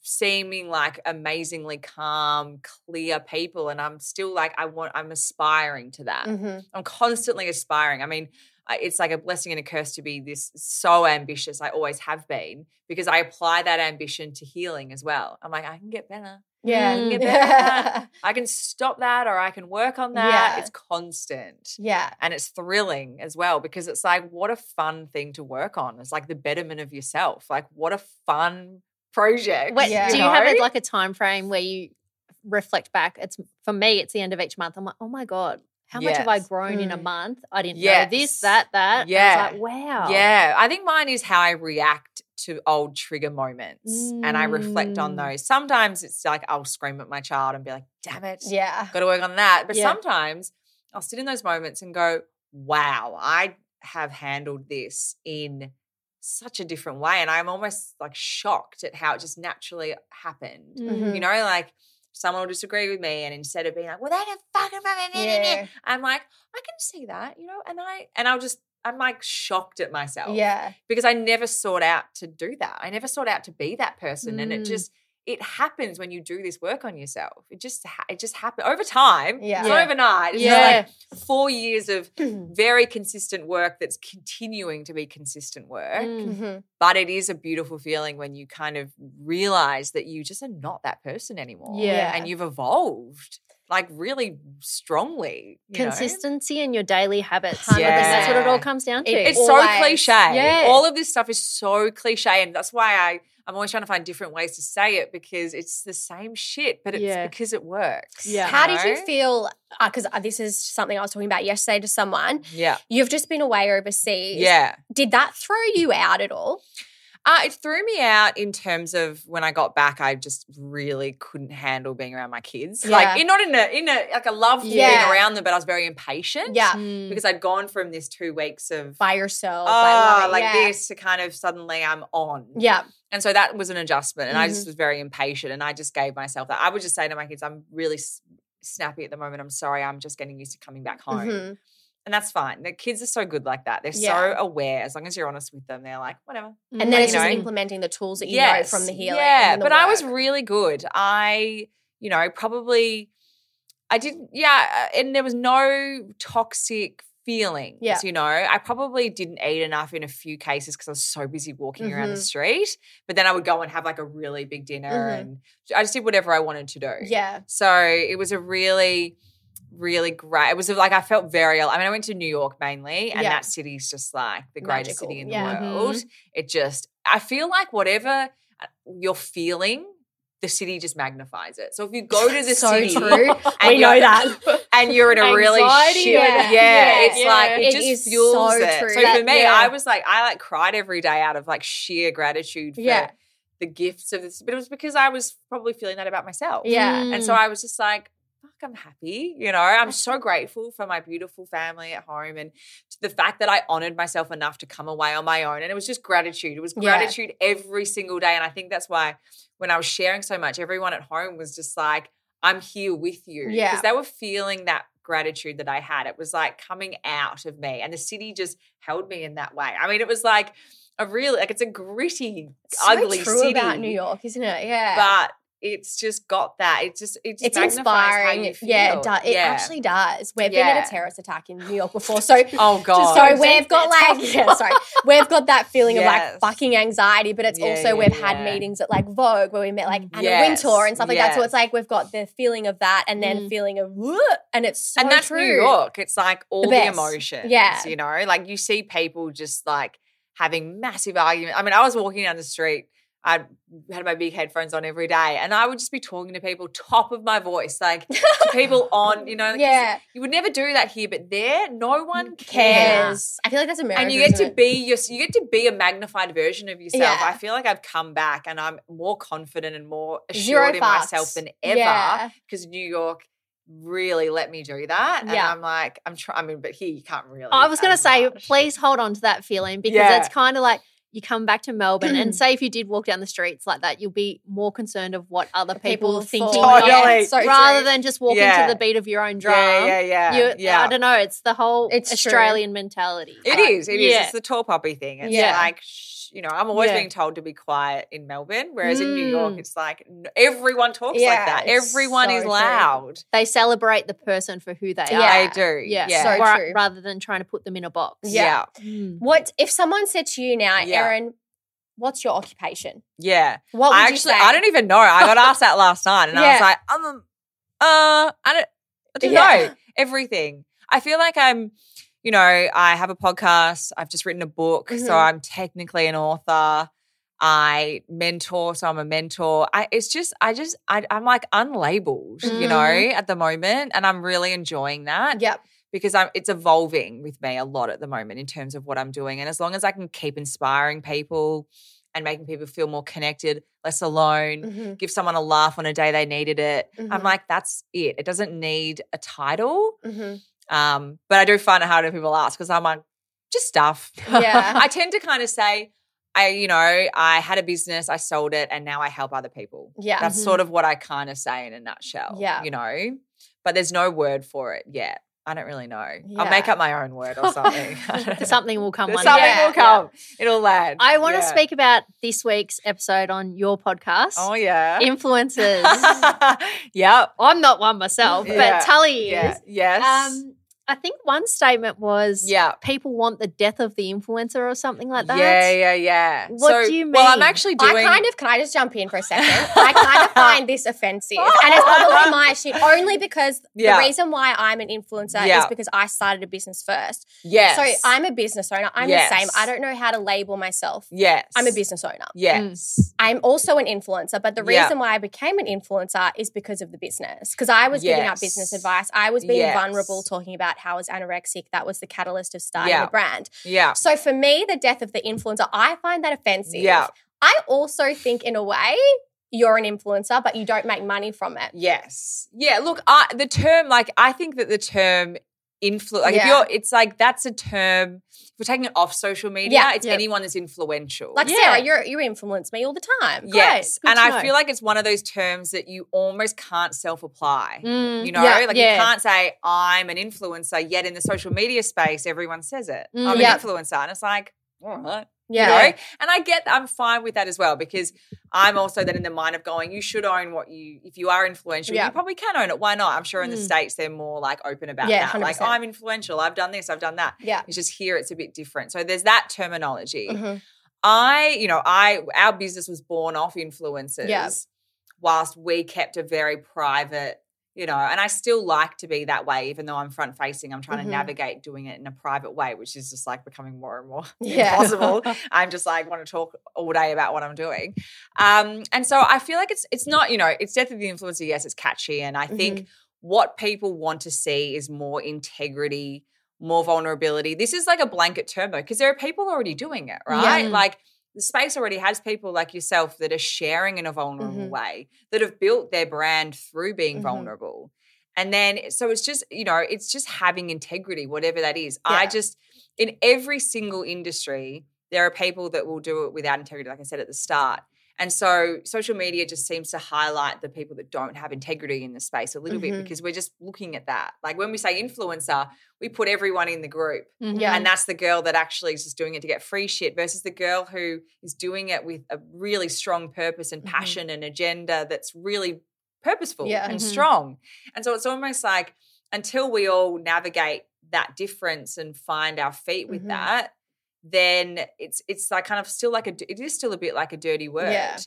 seeming like amazingly calm, clear people and I'm still like I want I'm aspiring to that. Mhm. I'm constantly aspiring. I mean, it's like a blessing and a curse to be this so ambitious. I always have been because I apply that ambition to healing as well. I'm like, I can get better. Yeah. I can get better. I can stop that or I can work on that. Yeah. It's constant. yeah. And it's thrilling as well because it's like, what a fun thing to work on. It's like the betterment of yourself. Like, what a fun project. Wait, Yeah. do you have know? it like a time frame where you reflect back? It's for me, it's the end of each month. I'm like, oh my God, how much have I Yes. grown in a Mm. month? I didn't Yes. know this, that, that. Yeah. I was like, wow. Yeah, I think mine is how I react to old trigger moments and I reflect on Mm. those. Sometimes it's like I'll scream at my child and be like, damn it, Yeah. got to work on that. But Yeah. sometimes I'll sit in those moments and go, wow, I have handled this in such a different way. And I'm almost like shocked at how it just naturally happened. Mm. You know, like someone will disagree with me, and instead of being like, well, they don't fucking Yeah. I'm like, I can see that, you know, and I and I'll just I'm like shocked at myself Yeah. because I never sought out to do that. I never sought out to be that person, and it Mm. just it happens when you do this work on yourself. It just ha- it just happens over time. Yeah. it's not Yeah. overnight. It's Yeah. like four years of very consistent work that's continuing to be consistent work. Mm. Mhm. But it is a beautiful feeling when you kind of realize that you just are not that person anymore. Yeah. and you've evolved like really strongly. you know? Consistency in your daily habits. I think that's what it all comes down to. It- It's so cliche. Yeah. All of this stuff is so cliche. And that's why I, I'm always trying to find different ways to say it because it's the same shit, but it's Yeah. because it works. Yeah. How did you feel? Because this is something I was talking about yesterday to someone. Yeah. You've just been away overseas. Yeah. Did that throw you out at all? Uh, it threw me out in terms of when I got back, I just really couldn't handle being around my kids. Yeah. Like, in, not in a, in a, like I loved Yeah. being around them, but I was very impatient. Yeah. Mm. Because I'd gone from this two weeks of, By yourself. oh, love it. like yeah. this to kind of suddenly I'm on. Yeah. And so that was an adjustment. And I Mm-hmm. just was very impatient. And I just gave myself that. I would just say to my kids, I'm really s- snappy at the moment. I'm sorry. I'm just getting used to coming back home. Mhm. And that's fine. The kids are so good like that. They're Yeah. so aware. As long as you're honest with them, they're like, whatever. And then it's just know? implementing the tools that you know from the healing. Yeah. But I was really good. I, you know, probably, I didn't, yeah. uh, And there was no toxic feelings. Yeah. You know, I probably didn't eat enough in a few cases because I was so busy walking around the Mhm. street. But then I would go and have like a really big dinner Mhm. and I just did whatever I wanted to do. Yeah. So it was a really, really great. It was like I felt very. I mean, I went to New York mainly, and Yeah. that city's just like the greatest Magical, city in the yeah. world. It just, I feel like whatever uh, you're feeling, the city just magnifies it. So if you go to the so city, true. and we know that. and you're in a really shit. yeah. Yeah, Yeah. it's like it, It just is fuels so it. true. So That- for me, yeah. I was like, I like cried every day out of like sheer gratitude for Yeah. the gifts of this. But it was because I was probably feeling that about myself. Yeah. And so mm. I was just like, fuck, I'm happy. You know, I'm so grateful for my beautiful family at home and to the fact that I honored myself enough to come away on my own. And it was just gratitude. It was Yeah. gratitude every single day. And I think that's why when I was sharing so much, everyone at home was just like, I'm here with you. Yeah. Because they were feeling that gratitude that I had. It was like coming out of me. And the city just held me in that way. I mean, it was like a really, like it's a gritty, so ugly true city about New York, isn't it? Yeah. but it's just got that. It just it just it's inspiring. you feel. Yeah, it, does. it Yeah. actually does. We've been in Yeah. a terrorist attack in New York before, so Oh god. so we've got like yeah, sorry, we've got that feeling of like fucking anxiety, but it's Yeah, also yeah, we've had meetings at like Vogue where we met like Anna Yes, Wintour and stuff like that. So it's like we've got the feeling of that, and then Mm. feeling of and it's so and that's true. New York. It's like all the, best. emotions. Yeah. You know, like you see people just like having massive arguments. I mean, I was walking down the street. I had my big headphones on every day, and I would just be talking to people top of my voice, like to people on, you know, Yeah, You would never do that here, but there, no one cares. I feel like that's America. and you get to it? be your, you get to be a magnified version of yourself. Yeah. I feel like I've come back and I'm more confident and more Zero assured in myself than ever Yeah. because New York really let me do that. And Yeah. I'm like, I'm trying. I mean, but here you can't really. I was going to say, much. please hold on to that feeling because Yeah. it's kind of like you come back to Melbourne and say if you did walk down the streets like that, you'll be more concerned of what other people, People are thinking Totally. So rather true. than just walking Yeah. to the beat of your own drum. Yeah, yeah, yeah, You, yeah. I don't know. It's the whole It's true. Australian mentality. It Uh, is. It is. yeah. It's the tall poppy thing. It's Yeah. like, shh, you know, I'm always Yeah. being told to be quiet in Melbourne, whereas in New York, Mm. it's like everyone talks Yeah, like that. Everyone so is true. loud. They celebrate the person for who they Yeah. are. They do. Yeah. Yeah. So Ra- true. Rather than trying to put them in a box. Yeah. Mm. What if someone said to you now, Yeah. Erin? What's your occupation? yeah. What would I you actually, say? I don't even know. I got asked that last night, and I was Yeah. like, um, uh, I don't, I don't Yeah. know everything. I feel like I'm, you know, I have a podcast. I've just written a book, so Mhm. I'm technically an author. I mentor, so I'm a mentor. I, it's just, I just, I, I'm like unlabeled, you know, Mhm. at the moment, and I'm really enjoying that Yep. because I'm it's evolving with me a lot at the moment in terms of what I'm doing. And as long as I can keep inspiring people and making people feel more connected, less alone, Mhm. give someone a laugh on a day they needed it, I'm Mhm. like, that's it. It doesn't need a title. Mhm. Um, but I do find it hard when people ask because I'm like, just stuff. Yeah. I tend to kind of say, I, you know, I had a business, I sold it, and now I help other people. Yeah. That's Mhm. sort of what I kind of say in a nutshell. Yeah. You know, but there's no word for it yet. I don't really know. I'll make up my own word or something. I don't know. Something will come one Something day. Yeah, will come. It'll land. I want to speak about this week's episode on your podcast, Oh yeah. Influencers. yep. I'm not one myself, Yeah. but Tully Yeah. is. Yes. Um, I think one statement was yeah. people want the death of the influencer or something like that. Yeah, yeah, yeah. What So- do you mean? Well, I'm actually doing. I kind of can I just jump in for a second? I kind of find this offensive, and it's probably my shit only because Yeah. the reason why I'm an influencer Yeah. is because I started a business first. yes. So I'm a business owner. I'm Yes. the same. I don't know how to label myself. Yes. I'm a business owner. Yes. Mm. I'm also an influencer, but the Yeah. reason why I became an influencer is because of the business. Because I was giving out business advice. I was being Yes. vulnerable, talking about how I was anorexic. That was the catalyst of starting Yeah. the brand. Yeah. So for me, the death of the influencer, I find that offensive. Yeah. I also think, in a way, you're an influencer, but you don't make money from it. Yes. Yeah. Look, I, the term, like, I think that the term influence, like, if you're, it's like that's a term. If we're taking it off social media, Yeah. it's Yeah. anyone that's influential. Like Yeah. Sarah, you're, you influence me all the time. Great. yes, Good and I know. feel like it's one of those terms that you almost can't self-apply. Mm. You know, Yeah. like Yeah. you can't say I'm an influencer, yet in the social media space, everyone says it. Mm. I'm Yeah. an influencer, and it's like, all right, Yeah. you know. And I get, I'm fine with that as well because I'm also then in the mind of going, you should own what you. If you are influential, Yeah. you probably can own it. Why not? I'm sure in the Mm. states they're more like open about Yeah, that. Like 100%. I'm influential. I've done this. I've done that. Yeah. It's just here it's a bit different. So there's that terminology. Mhm. I, you know, I our business was born off influencers. Yeah. Whilst we kept a very private, you know, and I still like to be that way, even though I'm front facing. I'm trying Mhm. to navigate doing it in a private way, which is just like becoming more and more Yeah. impossible. I'm just like want to talk all day about what I'm doing. Um, and so I feel like it's it's not, you know, it's definitely the influencer. Yes, it's catchy. And I think what people want to see is more integrity, more vulnerability. This is like a blanket term though, because there are people already doing it, right? Yeah. Like the space already has people like yourself that are sharing in a vulnerable Mhm. way, that have built their brand through being Mhm. vulnerable. And then, so it's just, you know, it's just having integrity, whatever that is. I just, in every single industry, there are people that will do it without integrity, like I said at the start. And so social media just seems to highlight the people that don't have integrity in the space a little Mhm. bit because we're just looking at that. Like when we say influencer, we put everyone in the group. Yeah. And that's the girl that actually is just doing it to get free shit versus the girl who is doing it with a really strong purpose and Mhm. passion and agenda that's really purposeful Yeah. and Mhm. strong. And so it's almost like until we all navigate that difference and find our feet with Mhm. that, then it's it's like kind of still like a it is still a bit like a dirty word Yeah.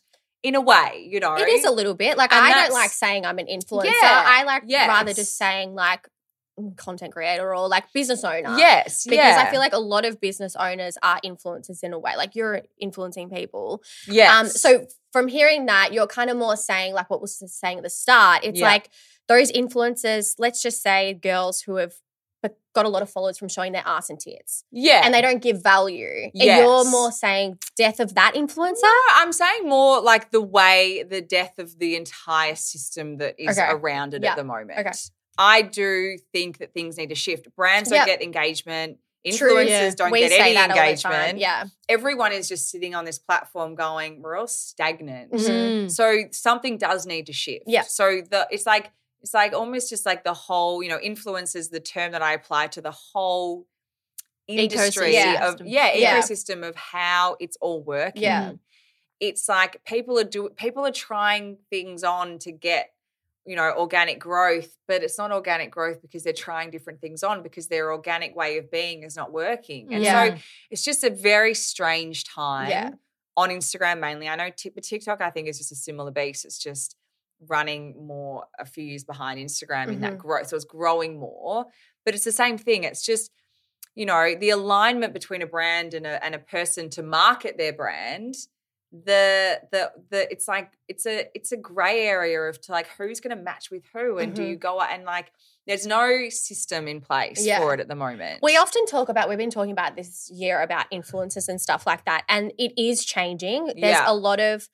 in a way, you know. It is a little bit like And I don't like saying I'm an influencer. Yeah, I like rather just saying like mm, content creator or like business owner. yes, Because yeah. I feel like a lot of business owners are influencers in a way. Like you're influencing people. yes. Um, so from hearing that, you're kind of more saying like what was saying at the start. It's Yeah. like those influencers, let's just say girls who have but got a lot of followers from showing their ass and tits. yeah, And they don't give value. And you're more saying death of that influencer. No, I'm saying more like the way the death of the entire system that is Okay. around it Yeah. at the moment. Okay. I do think that things need to shift. Brands don't Yep. get engagement. True. Influencers Yeah. don't we get any that all the engagement. Yeah. Everyone is just sitting on this platform going, we're all stagnant. Mhm. Mm. So something does need to shift. Yeah. So the it's like it's like almost just like the whole, you know, influence is the term that I apply to the whole industry Ecosystem. of yeah, Yeah. ecosystem of how it's all working. Yeah. It's like people are do people are trying things on to get you know organic growth but it's not organic growth because they're trying different things on because their organic way of being is not working and Yeah. so it's just a very strange time Yeah. on Instagram mainly. I know but TikTok I think is just a similar beast. It's just running more a few years behind Instagram in Mm-hmm. that growth. So it's growing more, but it's the same thing. It's just you know the alignment between a brand and a and a person to market their brand. The the the it's like it's a it's a gray area of to like who's going to match with who and do Mhm. you go and like there's no system in place Yeah. for it at the moment. We often talk about, we've been talking about this year about influencers and stuff like that. And it is changing. There's Yeah. a lot of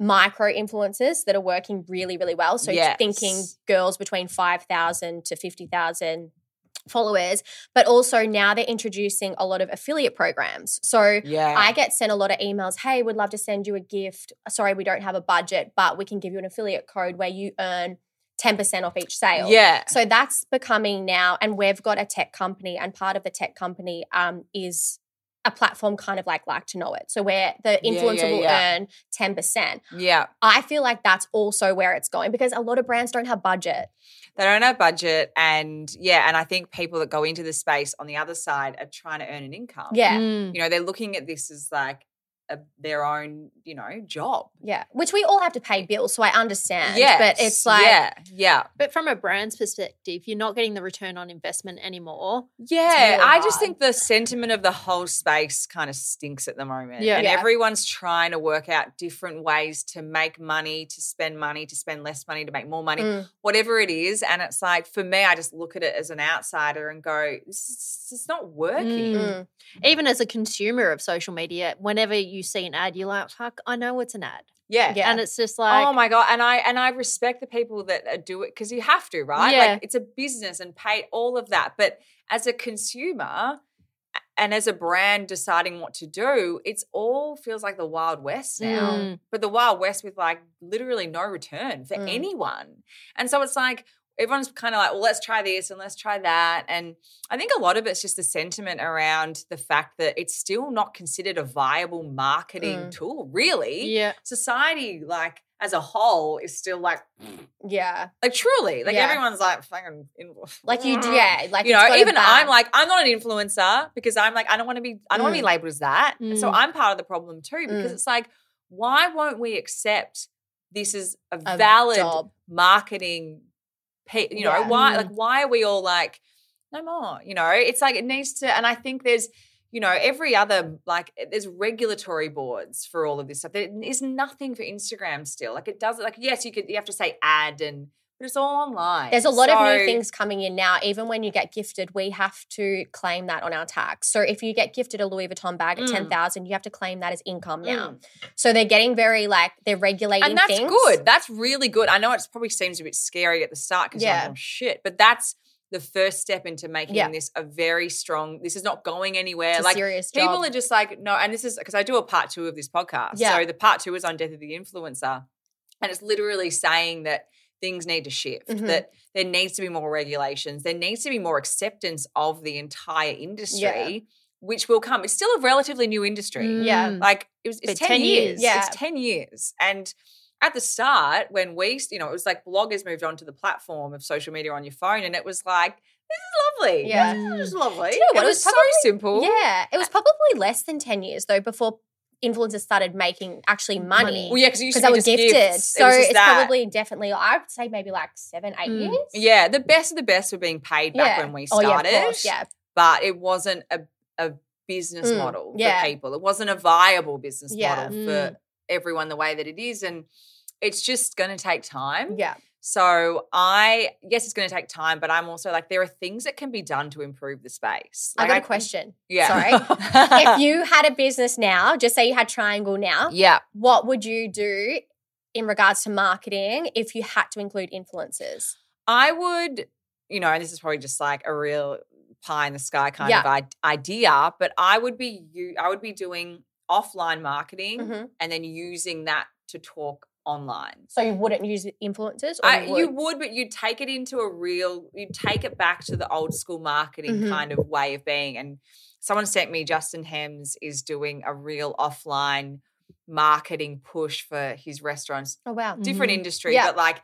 micro influencers that are working really, really well. So Yes. thinking girls between 5,000 to 50,000 followers, but also now they're introducing a lot of affiliate programs. So yeah. I get sent a lot of emails. Hey, we'd love to send you a gift. Sorry, we don't have a budget, but we can give you an affiliate code where you earn 10% off each sale. yeah. So that's becoming now, and we've got a tech company, and part of the tech company um, is a platform kind of like like to know it. So where the Yeah, influencer yeah, will yeah. earn 10%. yeah. I feel like that's also where it's going because a lot of brands don't have budget. They don't have budget, and yeah, and I think people that go into the space on the other side are trying to earn an income. Yeah. Mm. you know, they're looking at this as like a, their own, you know, job. Yeah. Which we all have to pay bills. So I understand. Yeah, But it's like, yeah, yeah, But from a brand's perspective, you're not getting the return on investment anymore. yeah. really I just think the sentiment of the whole space kind of stinks at the moment, Yeah. and Yeah. everyone's trying to work out different ways to make money, to spend money, to spend less money, to make more money, Mm. whatever it is. And it's like for me, I just look at it as an outsider and go, "This is it's not working." Mm. Mm. Even as a consumer of social media, whenever you see an ad, you're like, fuck, I know it's an ad. Yeah, Yeah. And it's just like, oh my god, and I and I respect the people that uh, do it because you have to, right? Yeah. Like it's a business and pay all of that. But as a consumer and as a brand deciding what to do, it's all feels like the Wild West now. Mm. But the Wild West with like literally no return for Mm. anyone. And so it's like everyone's kind of like, well, let's try this and let's try that. And I think a lot of it's just the sentiment around the fact that it's still not considered a viable marketing Mm. tool, really yeah. society like as a whole is still like Yeah. like truly like Yeah. everyone's like fucking Like you yeah. Like you know even i'm like i'm not an influencer because i'm like i don't want to be i don't want to be Mm. labeled as that And so Mm. i'm part of the problem too because Mm. it's like why won't we accept this is a, A valid job. marketing you know Yeah. why Mm. like why are we all like no more you know it's like it needs to and i think there's you know every other like there's regulatory boards for all of this stuff there is nothing for instagram still like it does like yes you could you have to say ad and but it's all online There's a lot of new things coming in now. Even when you get gifted, we have to claim that on our tax. So if you get gifted a Louis Vuitton bag at Mm. ten thousand, you have to claim that as income now. Mm. So they're getting very like they're regulating and that's things. good. That's really good. I know it probably seems a bit scary at the start because you're Yeah. like, oh shit, but that's the first step into making Yeah. this a very strong. This is not going anywhere. It's a like serious people job. are just like no, and this is because I do a part two of this podcast. Yeah. So the part two is on death of the influencer, and it's literally saying that things need to shift. Mhm. That there needs to be more regulations. There needs to be more acceptance of the entire industry. Which will come. It's still a relatively new industry. Yeah. Mm. Like it was it's 10, 10 years. years. Yeah. It's 10 years. And at the start, when we, you know, it was like bloggers moved onto the platform of social media on your phone, and it was like, this is lovely. Yeah. This is lovely. Do you know what? It It was, was so simple. Yeah, it was probably less than ten years though before influencers started making actually money. Money. Well, yeah, because you because they were just gifted. gifts. So was just it's that. probably definitely I would say maybe like seven, eight Mm. years. yeah, the best of the best were being paid back when we Oh started. yeah, of course. Yeah. But it wasn't a, a business Mm, model yeah. for people. It wasn't a viable business Yeah. model for everyone the way that it is. And it's just going to take time. Yeah. So I yes, it's going to take time, but I'm also like there are things that can be done to improve the space. I got a question. Yeah. Sorry. if you had a business now, just say you had Triangl now, yeah, what would you do in regards to marketing if you had to include influencers? I would, you know, and this is probably just like a real pie in the sky kind Yeah. of I- idea, but I would be you I would be doing offline marketing Mhm. and then using that to talk online. So you wouldn't use influencers, or I, you would? you would, but you'd take it into a real, you'd take it back to the old school marketing Mhm. kind of way of being. And someone sent me, Justin Hemmes is doing a real offline marketing push for his restaurants. oh wow. Different Mhm. industry, Yeah. but like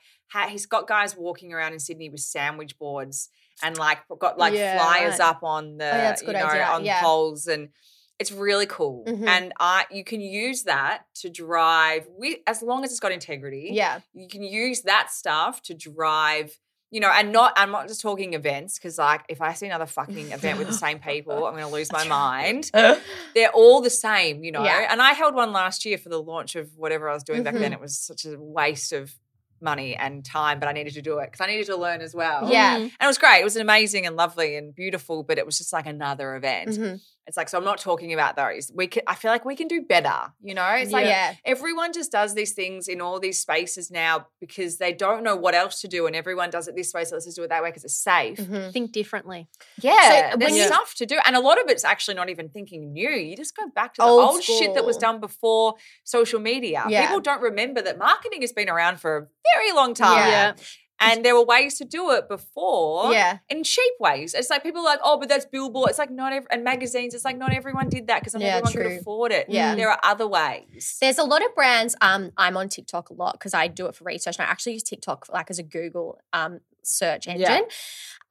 he's got guys walking around in Sydney with sandwich boards and like got like Yeah, flyers right. up on the, Oh, a you know, idea. on Yeah. poles and it's really cool. Mhm. And I, you can use that to drive with, as long as it's got integrity Yeah. you can use that stuff to drive you know and not i'm not just talking events because like if i see another fucking event with the same people i'm going to lose my mind they're all the same you know Yeah. and i held one last year for the launch of whatever i was doing back Mhm. then it was such a waste of money and time but i needed to do it because i needed to learn as well Yeah. and it was great it was amazing and lovely and beautiful but it was just like another event Mhm. It's like so i'm not talking about those we can i feel like we can do better you know it's like yeah. everyone just does these things in all these spaces now because they don't know what else to do and everyone does it this way so let's just do it that way because it's safe Mhm. Think differently. yeah So there's when you- stuff to do and a lot of it's actually not even thinking new you just go back to the Old old, shit that was done before social media Yeah. people don't remember that marketing has been around for a very long time Yeah. And there were ways to do it before Yeah. in cheap ways. It's like people are like, oh, but that's billboard. It's like not every and magazines. It's like not everyone did that because not Yeah, everyone true. could afford it. Yeah. there are other ways. There's a lot of brands. Um, I'm on TikTok a lot because I do it for research, and I actually use TikTok like as a Google um search engine. Yeah.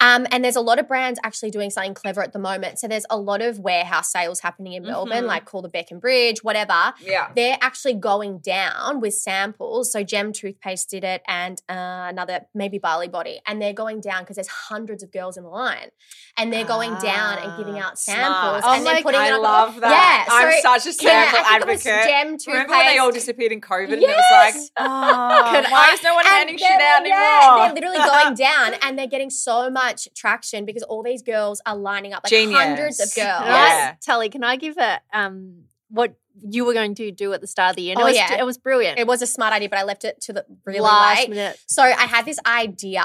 Um, and there's a lot of brands actually doing something clever at the moment. So there's a lot of warehouse sales happening in Melbourne, Mhm. like call the Beck and Bridge, whatever. Yeah. They're actually going down with samples. So Gem Toothpaste did it, and uh, another maybe Barley Body, and they're going down because there's hundreds of girls in the line, and they're going down and giving Ah, out samples, and Oh then my putting I it on. love that. Yeah, I'm so- such a Yeah, sample I think it was advocate. Gem Toothpaste. Remember when they all disappeared in COVID and it was like, oh, why I- is no one handing shit out yeah, anymore? They're literally going down and they're getting so much traction because all these girls are lining up, like Genius. hundreds of girls. Can I- Yeah. Tully, can I give a um what you were going to do at the start of the year? And Oh, it was yeah. it was brilliant. It was a smart idea, but I left it to the really last late. minute. So I had this idea.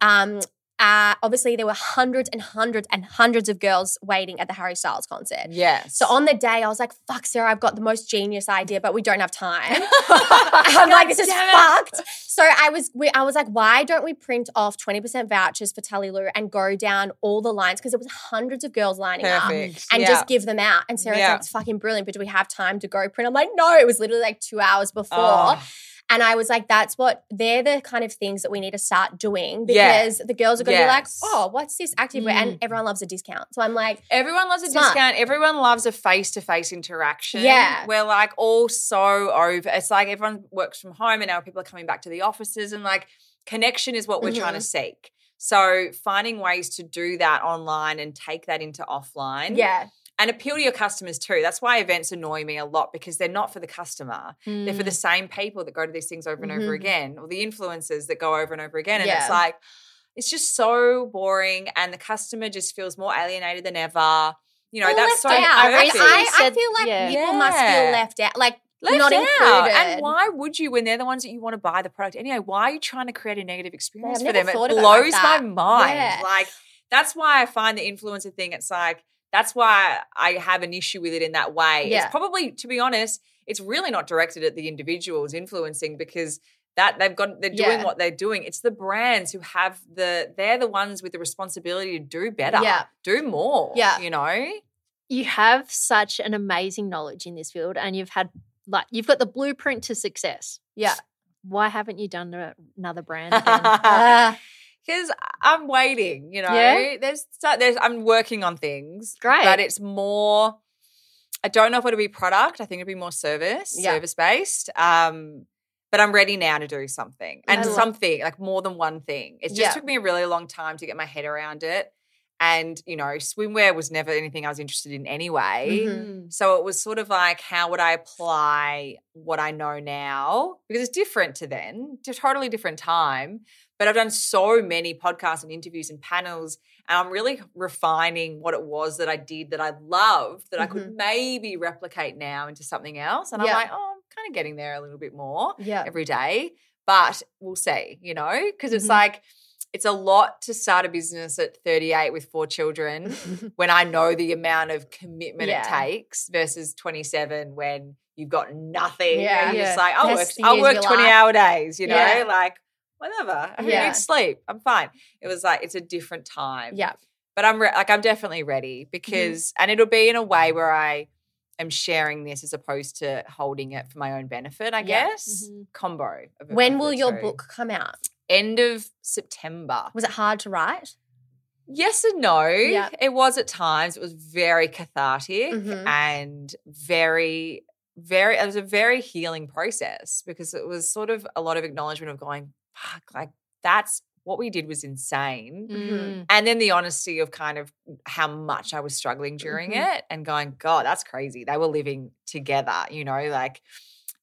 Um, uh, obviously, there were hundreds and hundreds and hundreds of girls waiting at the Harry Styles concert. Yes. So on the day, I was like, "Fuck, Sarah, I've got the most genius idea, but we don't have time." I'm like, "This is it. fucked." So I was, we, I was like, "Why don't we print off twenty percent vouchers for Tully Lou and go down all the lines because there was hundreds of girls lining up and Yeah. just give them out?" And Sarah's Yeah. like, "It's fucking brilliant, but do we have time to go print?" I'm like, "No, it was literally like two hours before." Oh. And I was like, that's what they're the kind of things that we need to start doing Yeah. because the girls are going to be like, oh, what's this activewear? Mm. And everyone loves a discount. So I'm like, Everyone loves a Smart. discount. Everyone loves a face to face interaction. Yeah. We're like all so over. It's like everyone works from home and now people are coming back to the offices and like connection is what we're trying to Mm-hmm. seek. So finding ways to do that online and take that into offline. Yeah. And appeal to your customers too. That's why events annoy me a lot because they're not for the customer. They're for the Mm. same people that go to these things over and over Mhm. again, or the influencers that go over and over again. And Yeah. it's like, it's just so boring, and the customer just feels more alienated than ever. You know, Or that's left so out. I, perfect. I, I feel like yeah. people must feel left out. Like left not out. included. And why would you when they're the ones that you want to buy the product anyway? Why are you trying to create a negative experience I've for them? It thought of it like blows my mind. Yeah. Like that's why I find the influencer thing. It's like that's why I have an issue with it in that way. Yeah. It's probably, to be honest, it's really not directed at the individuals influencing because that they've got they're doing Yeah. what they're doing. It's the brands who have the they're the ones with the responsibility to do better, Yeah. do more. Yeah. you know. you have such an amazing knowledge in this field and you've had like you've got the blueprint to success. Yeah. Why haven't you done another brand? because I'm waiting. You know, Yeah? there's there's I'm working on things, Great. but it's more. I don't know if it'll be product. I think it'll be more service, Yeah. service based. Um, but I'm ready now to do something and love- something like more than one thing. It just Yeah. took me a really long time to get my head around it. And you know, swimwear was never anything I was interested in anyway. Mhm. So it was sort of like, how would I apply what I know now? Because it's different to then, to totally different time. But I've done so many podcasts and interviews and panels, and I'm really refining what it was that I did that I loved that I could maybe replicate now into something else. And Yeah. I'm like, oh, I'm kind of getting there a little bit more yeah. every day. But we'll see, you know, because it's Mhm. like, it's a lot to start a business at 38 with four children when I know the amount of commitment Yeah. it takes versus 27 when you've got nothing. Yeah. And you're just like, I'll work, I'll work 20 life. hour days, you know, Yeah. like whatever. I Yeah. need sleep. I'm fine. It was like, it's a different time. Yeah. But I'm re- like, I'm definitely ready because, and it'll be in a way where I am sharing this as opposed to holding it for my own benefit, I Yeah. guess. Combo. of- When will your two. book come out? End of September. Was it hard to write? Yes and no. Yeah. It was at times. It was very cathartic Mhm. and very, very, it was a very healing process because it was sort of a lot of acknowledgement of going, fuck, like that's what we did was insane. Mm. And then the honesty of kind of how much I was struggling during Mhm. it and going, God, that's crazy. They were living together, you know, like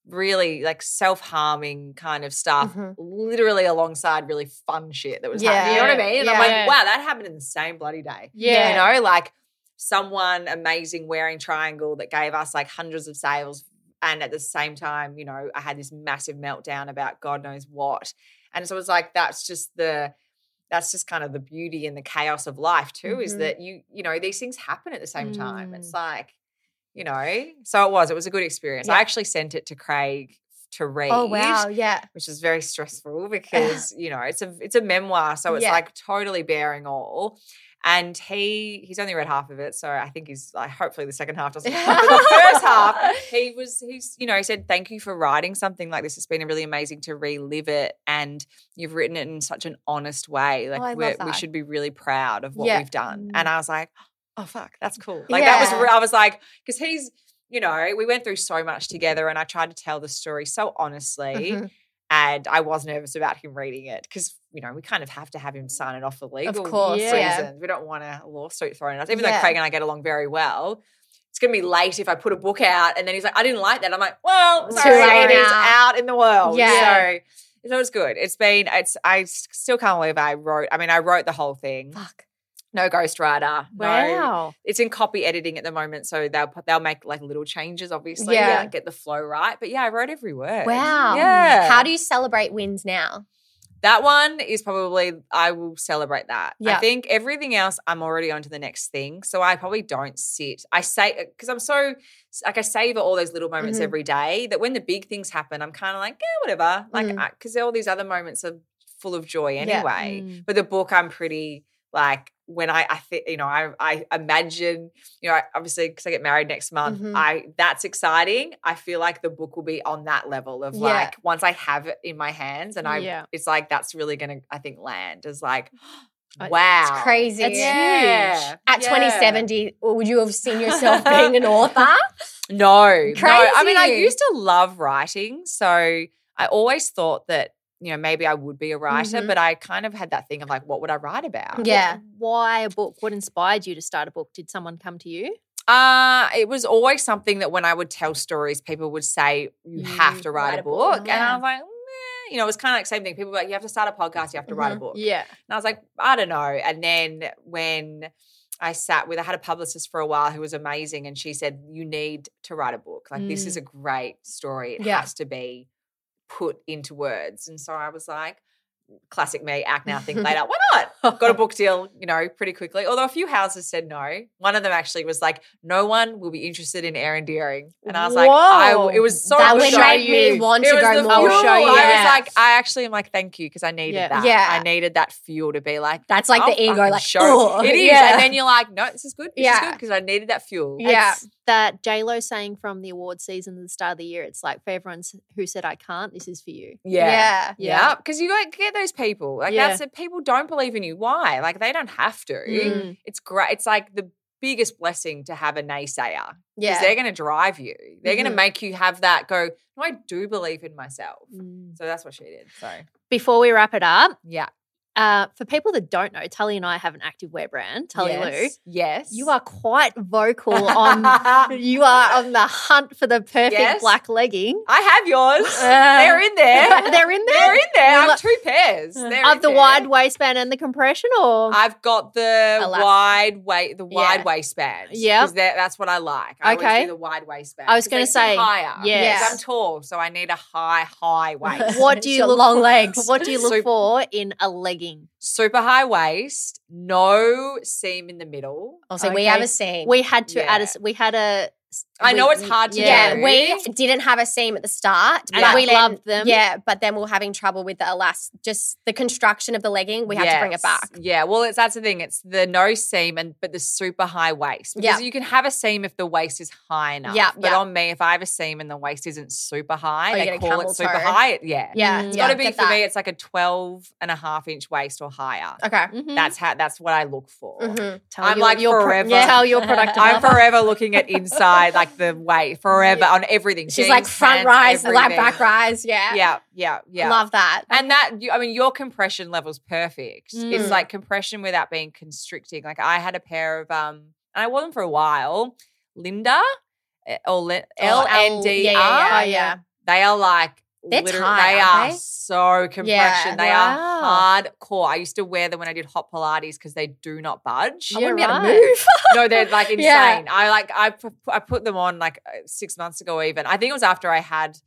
really like self-harming kind of stuff, Mhm. literally alongside really fun shit that was Yeah. happening. You know what I mean? And I'm like, wow, that happened in the same bloody day. Yeah. You know, like someone amazing wearing Triangl that gave us like hundreds of sales. And at the same time, you know, I had this massive meltdown about God knows what. And so it's like, that's just the, that's just kind of the beauty and the chaos of life too, is Mhm. that you, you know, these things happen at the same time. It's Mm. like, you know, so it was, it was a good experience. I actually sent it to Craig to oh, read Oh wow, yeah. which is very stressful because you know it's a it's a memoir, so it's Yeah. like totally bearing all. And he he's only read half of it, so I think he's like hopefully the second half doesn't. But the first half, he was he's you know he said thank you for writing something like this. It's been really amazing to relive it, and you've written it in such an honest way. Oh, like Oh, I we're, we should be really proud of what Yeah. we've done. And mm. I was like, oh fuck, that's cool. Like that was I was like because he's you know we went through so much together, and I tried to tell the story so honestly Mhm. and I was nervous about him reading it because you know we kind of have to have him sign it off for legal course, reasons. yeah. We don't want a lawsuit thrown at us, even though Craig and I get along very well. It's going to be late if I put a book out, and then he's like, "I didn't like that." I'm like, "Well, sorry, it is out in the world." Yeah. So, so it's good. It's been. It's. I still can't believe I wrote. I mean, I wrote the whole thing. Fuck. No ghostwriter. No Wow. it's in copy editing at the moment, so they'll put- they'll make like little changes, obviously, Yeah. yeah, get the flow right. But yeah, I wrote every word. Wow. yeah. How do you celebrate wins now? that one is probably I will celebrate that. Yeah. I think everything else I'm already on to the next thing, so I probably don't sit. I say because I'm so like I savor all those little moments Mhm. every day that when the big things happen, I'm kind of like yeah, whatever, like Mm. because all these other moments are full of joy Yeah. anyway. Mm. But the book, I'm pretty like when I, I think, you know, I, I imagine, you know, obviously because I get married next month, Mhm. I that's exciting. I feel like the book will be on that level of Yeah. like once I have it in my hands, and I, Yeah. it's like that's really gonna, I think, land as like, Uh, wow, It's crazy. It's Yeah. huge. At Yeah. 2070, would you have seen yourself being an author? No, no. I mean, I used to love writing, so I always thought that you know, maybe I would be a writer, Mhm. but I kind of had that thing of like, what would I write about? Yeah. Why a book? What inspired you to start a book? Did someone come to you? Uh, it was always something that when I would tell stories, people would say, you have to write, write a a book, book. And I was like, you know, it was kind of like the same thing. People were like, you have to start a podcast, you have to write a Mhm. book. Yeah. And I was like, I don't know. And then when I sat with, I had a publicist for a while who was amazing, and she said, You need to write a book. Like, this is a great story. It Yeah. has to be put into words. And so I was like, Classic me, act now, think later. Why not? Got a book deal, you know, pretty quickly. Although a few houses said no. One of them actually was like, "No one will be interested in Erin Deering," and I was like, "I." It was so that would show make me want to go more. I'll fuel. show you. I was like, I actually am like, thank you, because I needed Yeah. that. Yeah. I needed that fuel to be like, That's like I'll the ego, like, show. "Oh, it is. yeah. And then you're like, no, this is good. This is Yeah. good because I needed that fuel. Yeah. It's that J Lo saying from the award season at the start of the year. It's like for everyone who said I can't, this is for you. Yeah. Yeah. Yeah, because you get those people. Like Yeah. that's it. People don't believe in you. Why? Like they don't have to. Mm. It's great. It's like the biggest blessing to have a naysayer. Because Yeah. they're going to drive you. They're going Mhm. to make you have that go. No, I do believe in myself. Mm. So that's what she did. So Before we wrap it up, yeah, uh, for people that don't know, Tully and I have an active wear brand, Tully Lou. yes. Yes, You are quite vocal on. you are on the hunt for the perfect Yes. black legging. I have yours. Uh, they're in there. They're in there. They're in there. I've two pairs. They're of the there. wide waistband and the compression, or I've got the Elast- wide weight, the wide Yeah. waistband. Because that's what I like. I always Okay. do the wide waistband. I was gonna say, higher. yes. I'm tall, so I need a high, high waist. what do you look long for- legs. What do you look So- for in a legging? Super high waist, no seam in the middle. Oh, also, we have a scene. We had to add a. We had a. I know it's hard to yeah, do. we didn't have a seam at the start, And but we then- loved them. Yeah, but then we we're having trouble with the elas, just the construction of the legging. We have to bring it back. Yeah, well, it's that's the thing. It's the no seam and but the super high waist. Because Yeah. you can have a seam if the waist is high enough. Yeah, But yeah. on me, if I have a seam and the waist isn't super high, Oh, they call it super toe. high. Yeah. Yeah, Mm. It's yeah, got to be for that. me. It's like a 12 and a half inch waist or higher. Okay. Mhm. That's how. That's what I look for. Mhm. Tell I'm your- like your pro- forever- Tell your product. I'm forever looking at inside, like the weight, forever on everything. She's like Jeans, front pants, rise, like everything. back rise. Yeah. Yeah, yeah, yeah. Love that. And that, I mean, your compression level's perfect. Mm. It's like compression without being constricting. Like I had a pair of, um, and I wore them for a while. Linda eh, or L Oh, N D R. yeah. They are like. They're literally- tight, they aren't they? so compression. they wow. are hardcore. I used to wear them when I did hot Pilates because they do not budge. I wouldn't be able to move. no, they're like insane. Yeah. I like I pu- I put them on like uh, six months ago. Even I think it was after I had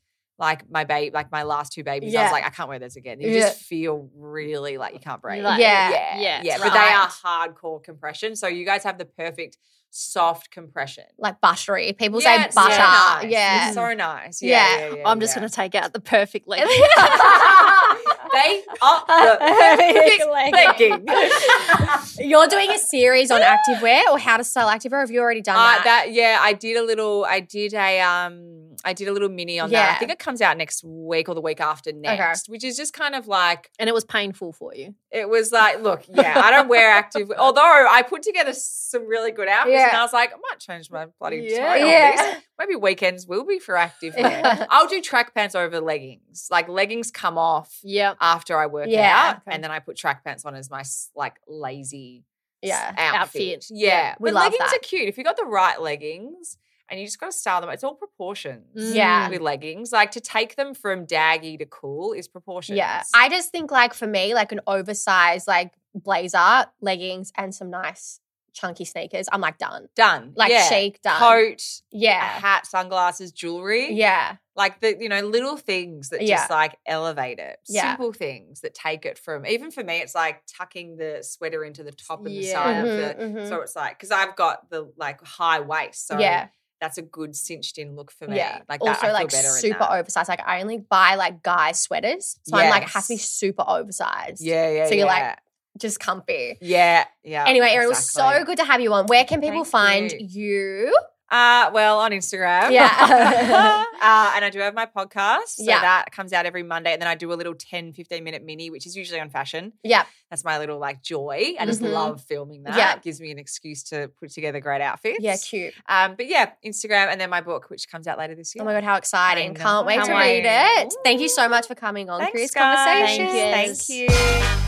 like my baby, like my last two babies. I was like, I can't wear those again. You Yeah. just feel really like you can't breathe. Like- Yeah. yeah, yeah, yeah. But they are hardcore compression. So you guys have the perfect soft compression. like buttery. People Yeah, say it's so butter. nice. Yeah. It's so nice. Yeah. Yeah, yeah, yeah, I'm just yeah. going to take out the perfect legging. they are the. You're doing a series on activewear or how to style activewear. Have you already done Uh, that? that yeah, I did a little. I did a um. I did a little mini on that. I think it comes out next week or the week after next, which is just kind of like and it was painful for you. it was like, look, yeah, I don't wear active. Although I put together some really good outfits, and I was like, I might change my bloody Yeah. Yeah. Maybe weekends will be for active. Yeah. I'll do track pants over leggings. Like leggings come off Yep. After I work Yeah, out, okay. and then I put track pants on as my like lazy yeah. outfit. Outfit. Yeah. Yeah, we but love leggings that. are cute. If you got the right leggings and you just got to style them, it's all proportions. Yeah. With leggings. Like to take them from daggy to cool is proportions. Yeah. I just think like for me, like an oversized like blazer, leggings, and some nice chunky sneakers. I'm like done. done. Like yeah. chic done. Coat, Yeah. hat, sunglasses, jewelry. Yeah. Like the, you know, little things that Yeah. just like elevate it. Yeah. Simple things that take it from even for me, it's like tucking the sweater into the top and the side Mhm, of the mhm. so it's like because I've got the like high waist. So yeah. that's a good cinched in look for me. Yeah. Like that, also like super oversized. Like I only buy like guy sweaters. So I'm like, it has to be super oversized. Yeah, yeah. So you're yeah. like just comfy. Yeah, yeah. Anyway, Erin, it was so good to have you on. Where can people Thank find you. you? Uh, well, on Instagram. Yeah. uh, and I do have my podcast. So Yeah. that comes out every Monday. And then I do a little 10, 15 minute mini, which is usually on fashion. Yeah. That's my little like joy. I just Mhm. love filming that. Yeah. It gives me an excuse to put together great outfits. Yeah, cute. Um, but yeah, Instagram and then my book, which comes out later this year. Oh my god, how exciting! Can't wait know. to read it. Thank you so much for coming on, Thanks, Chris. guys. Conversation. Thank you.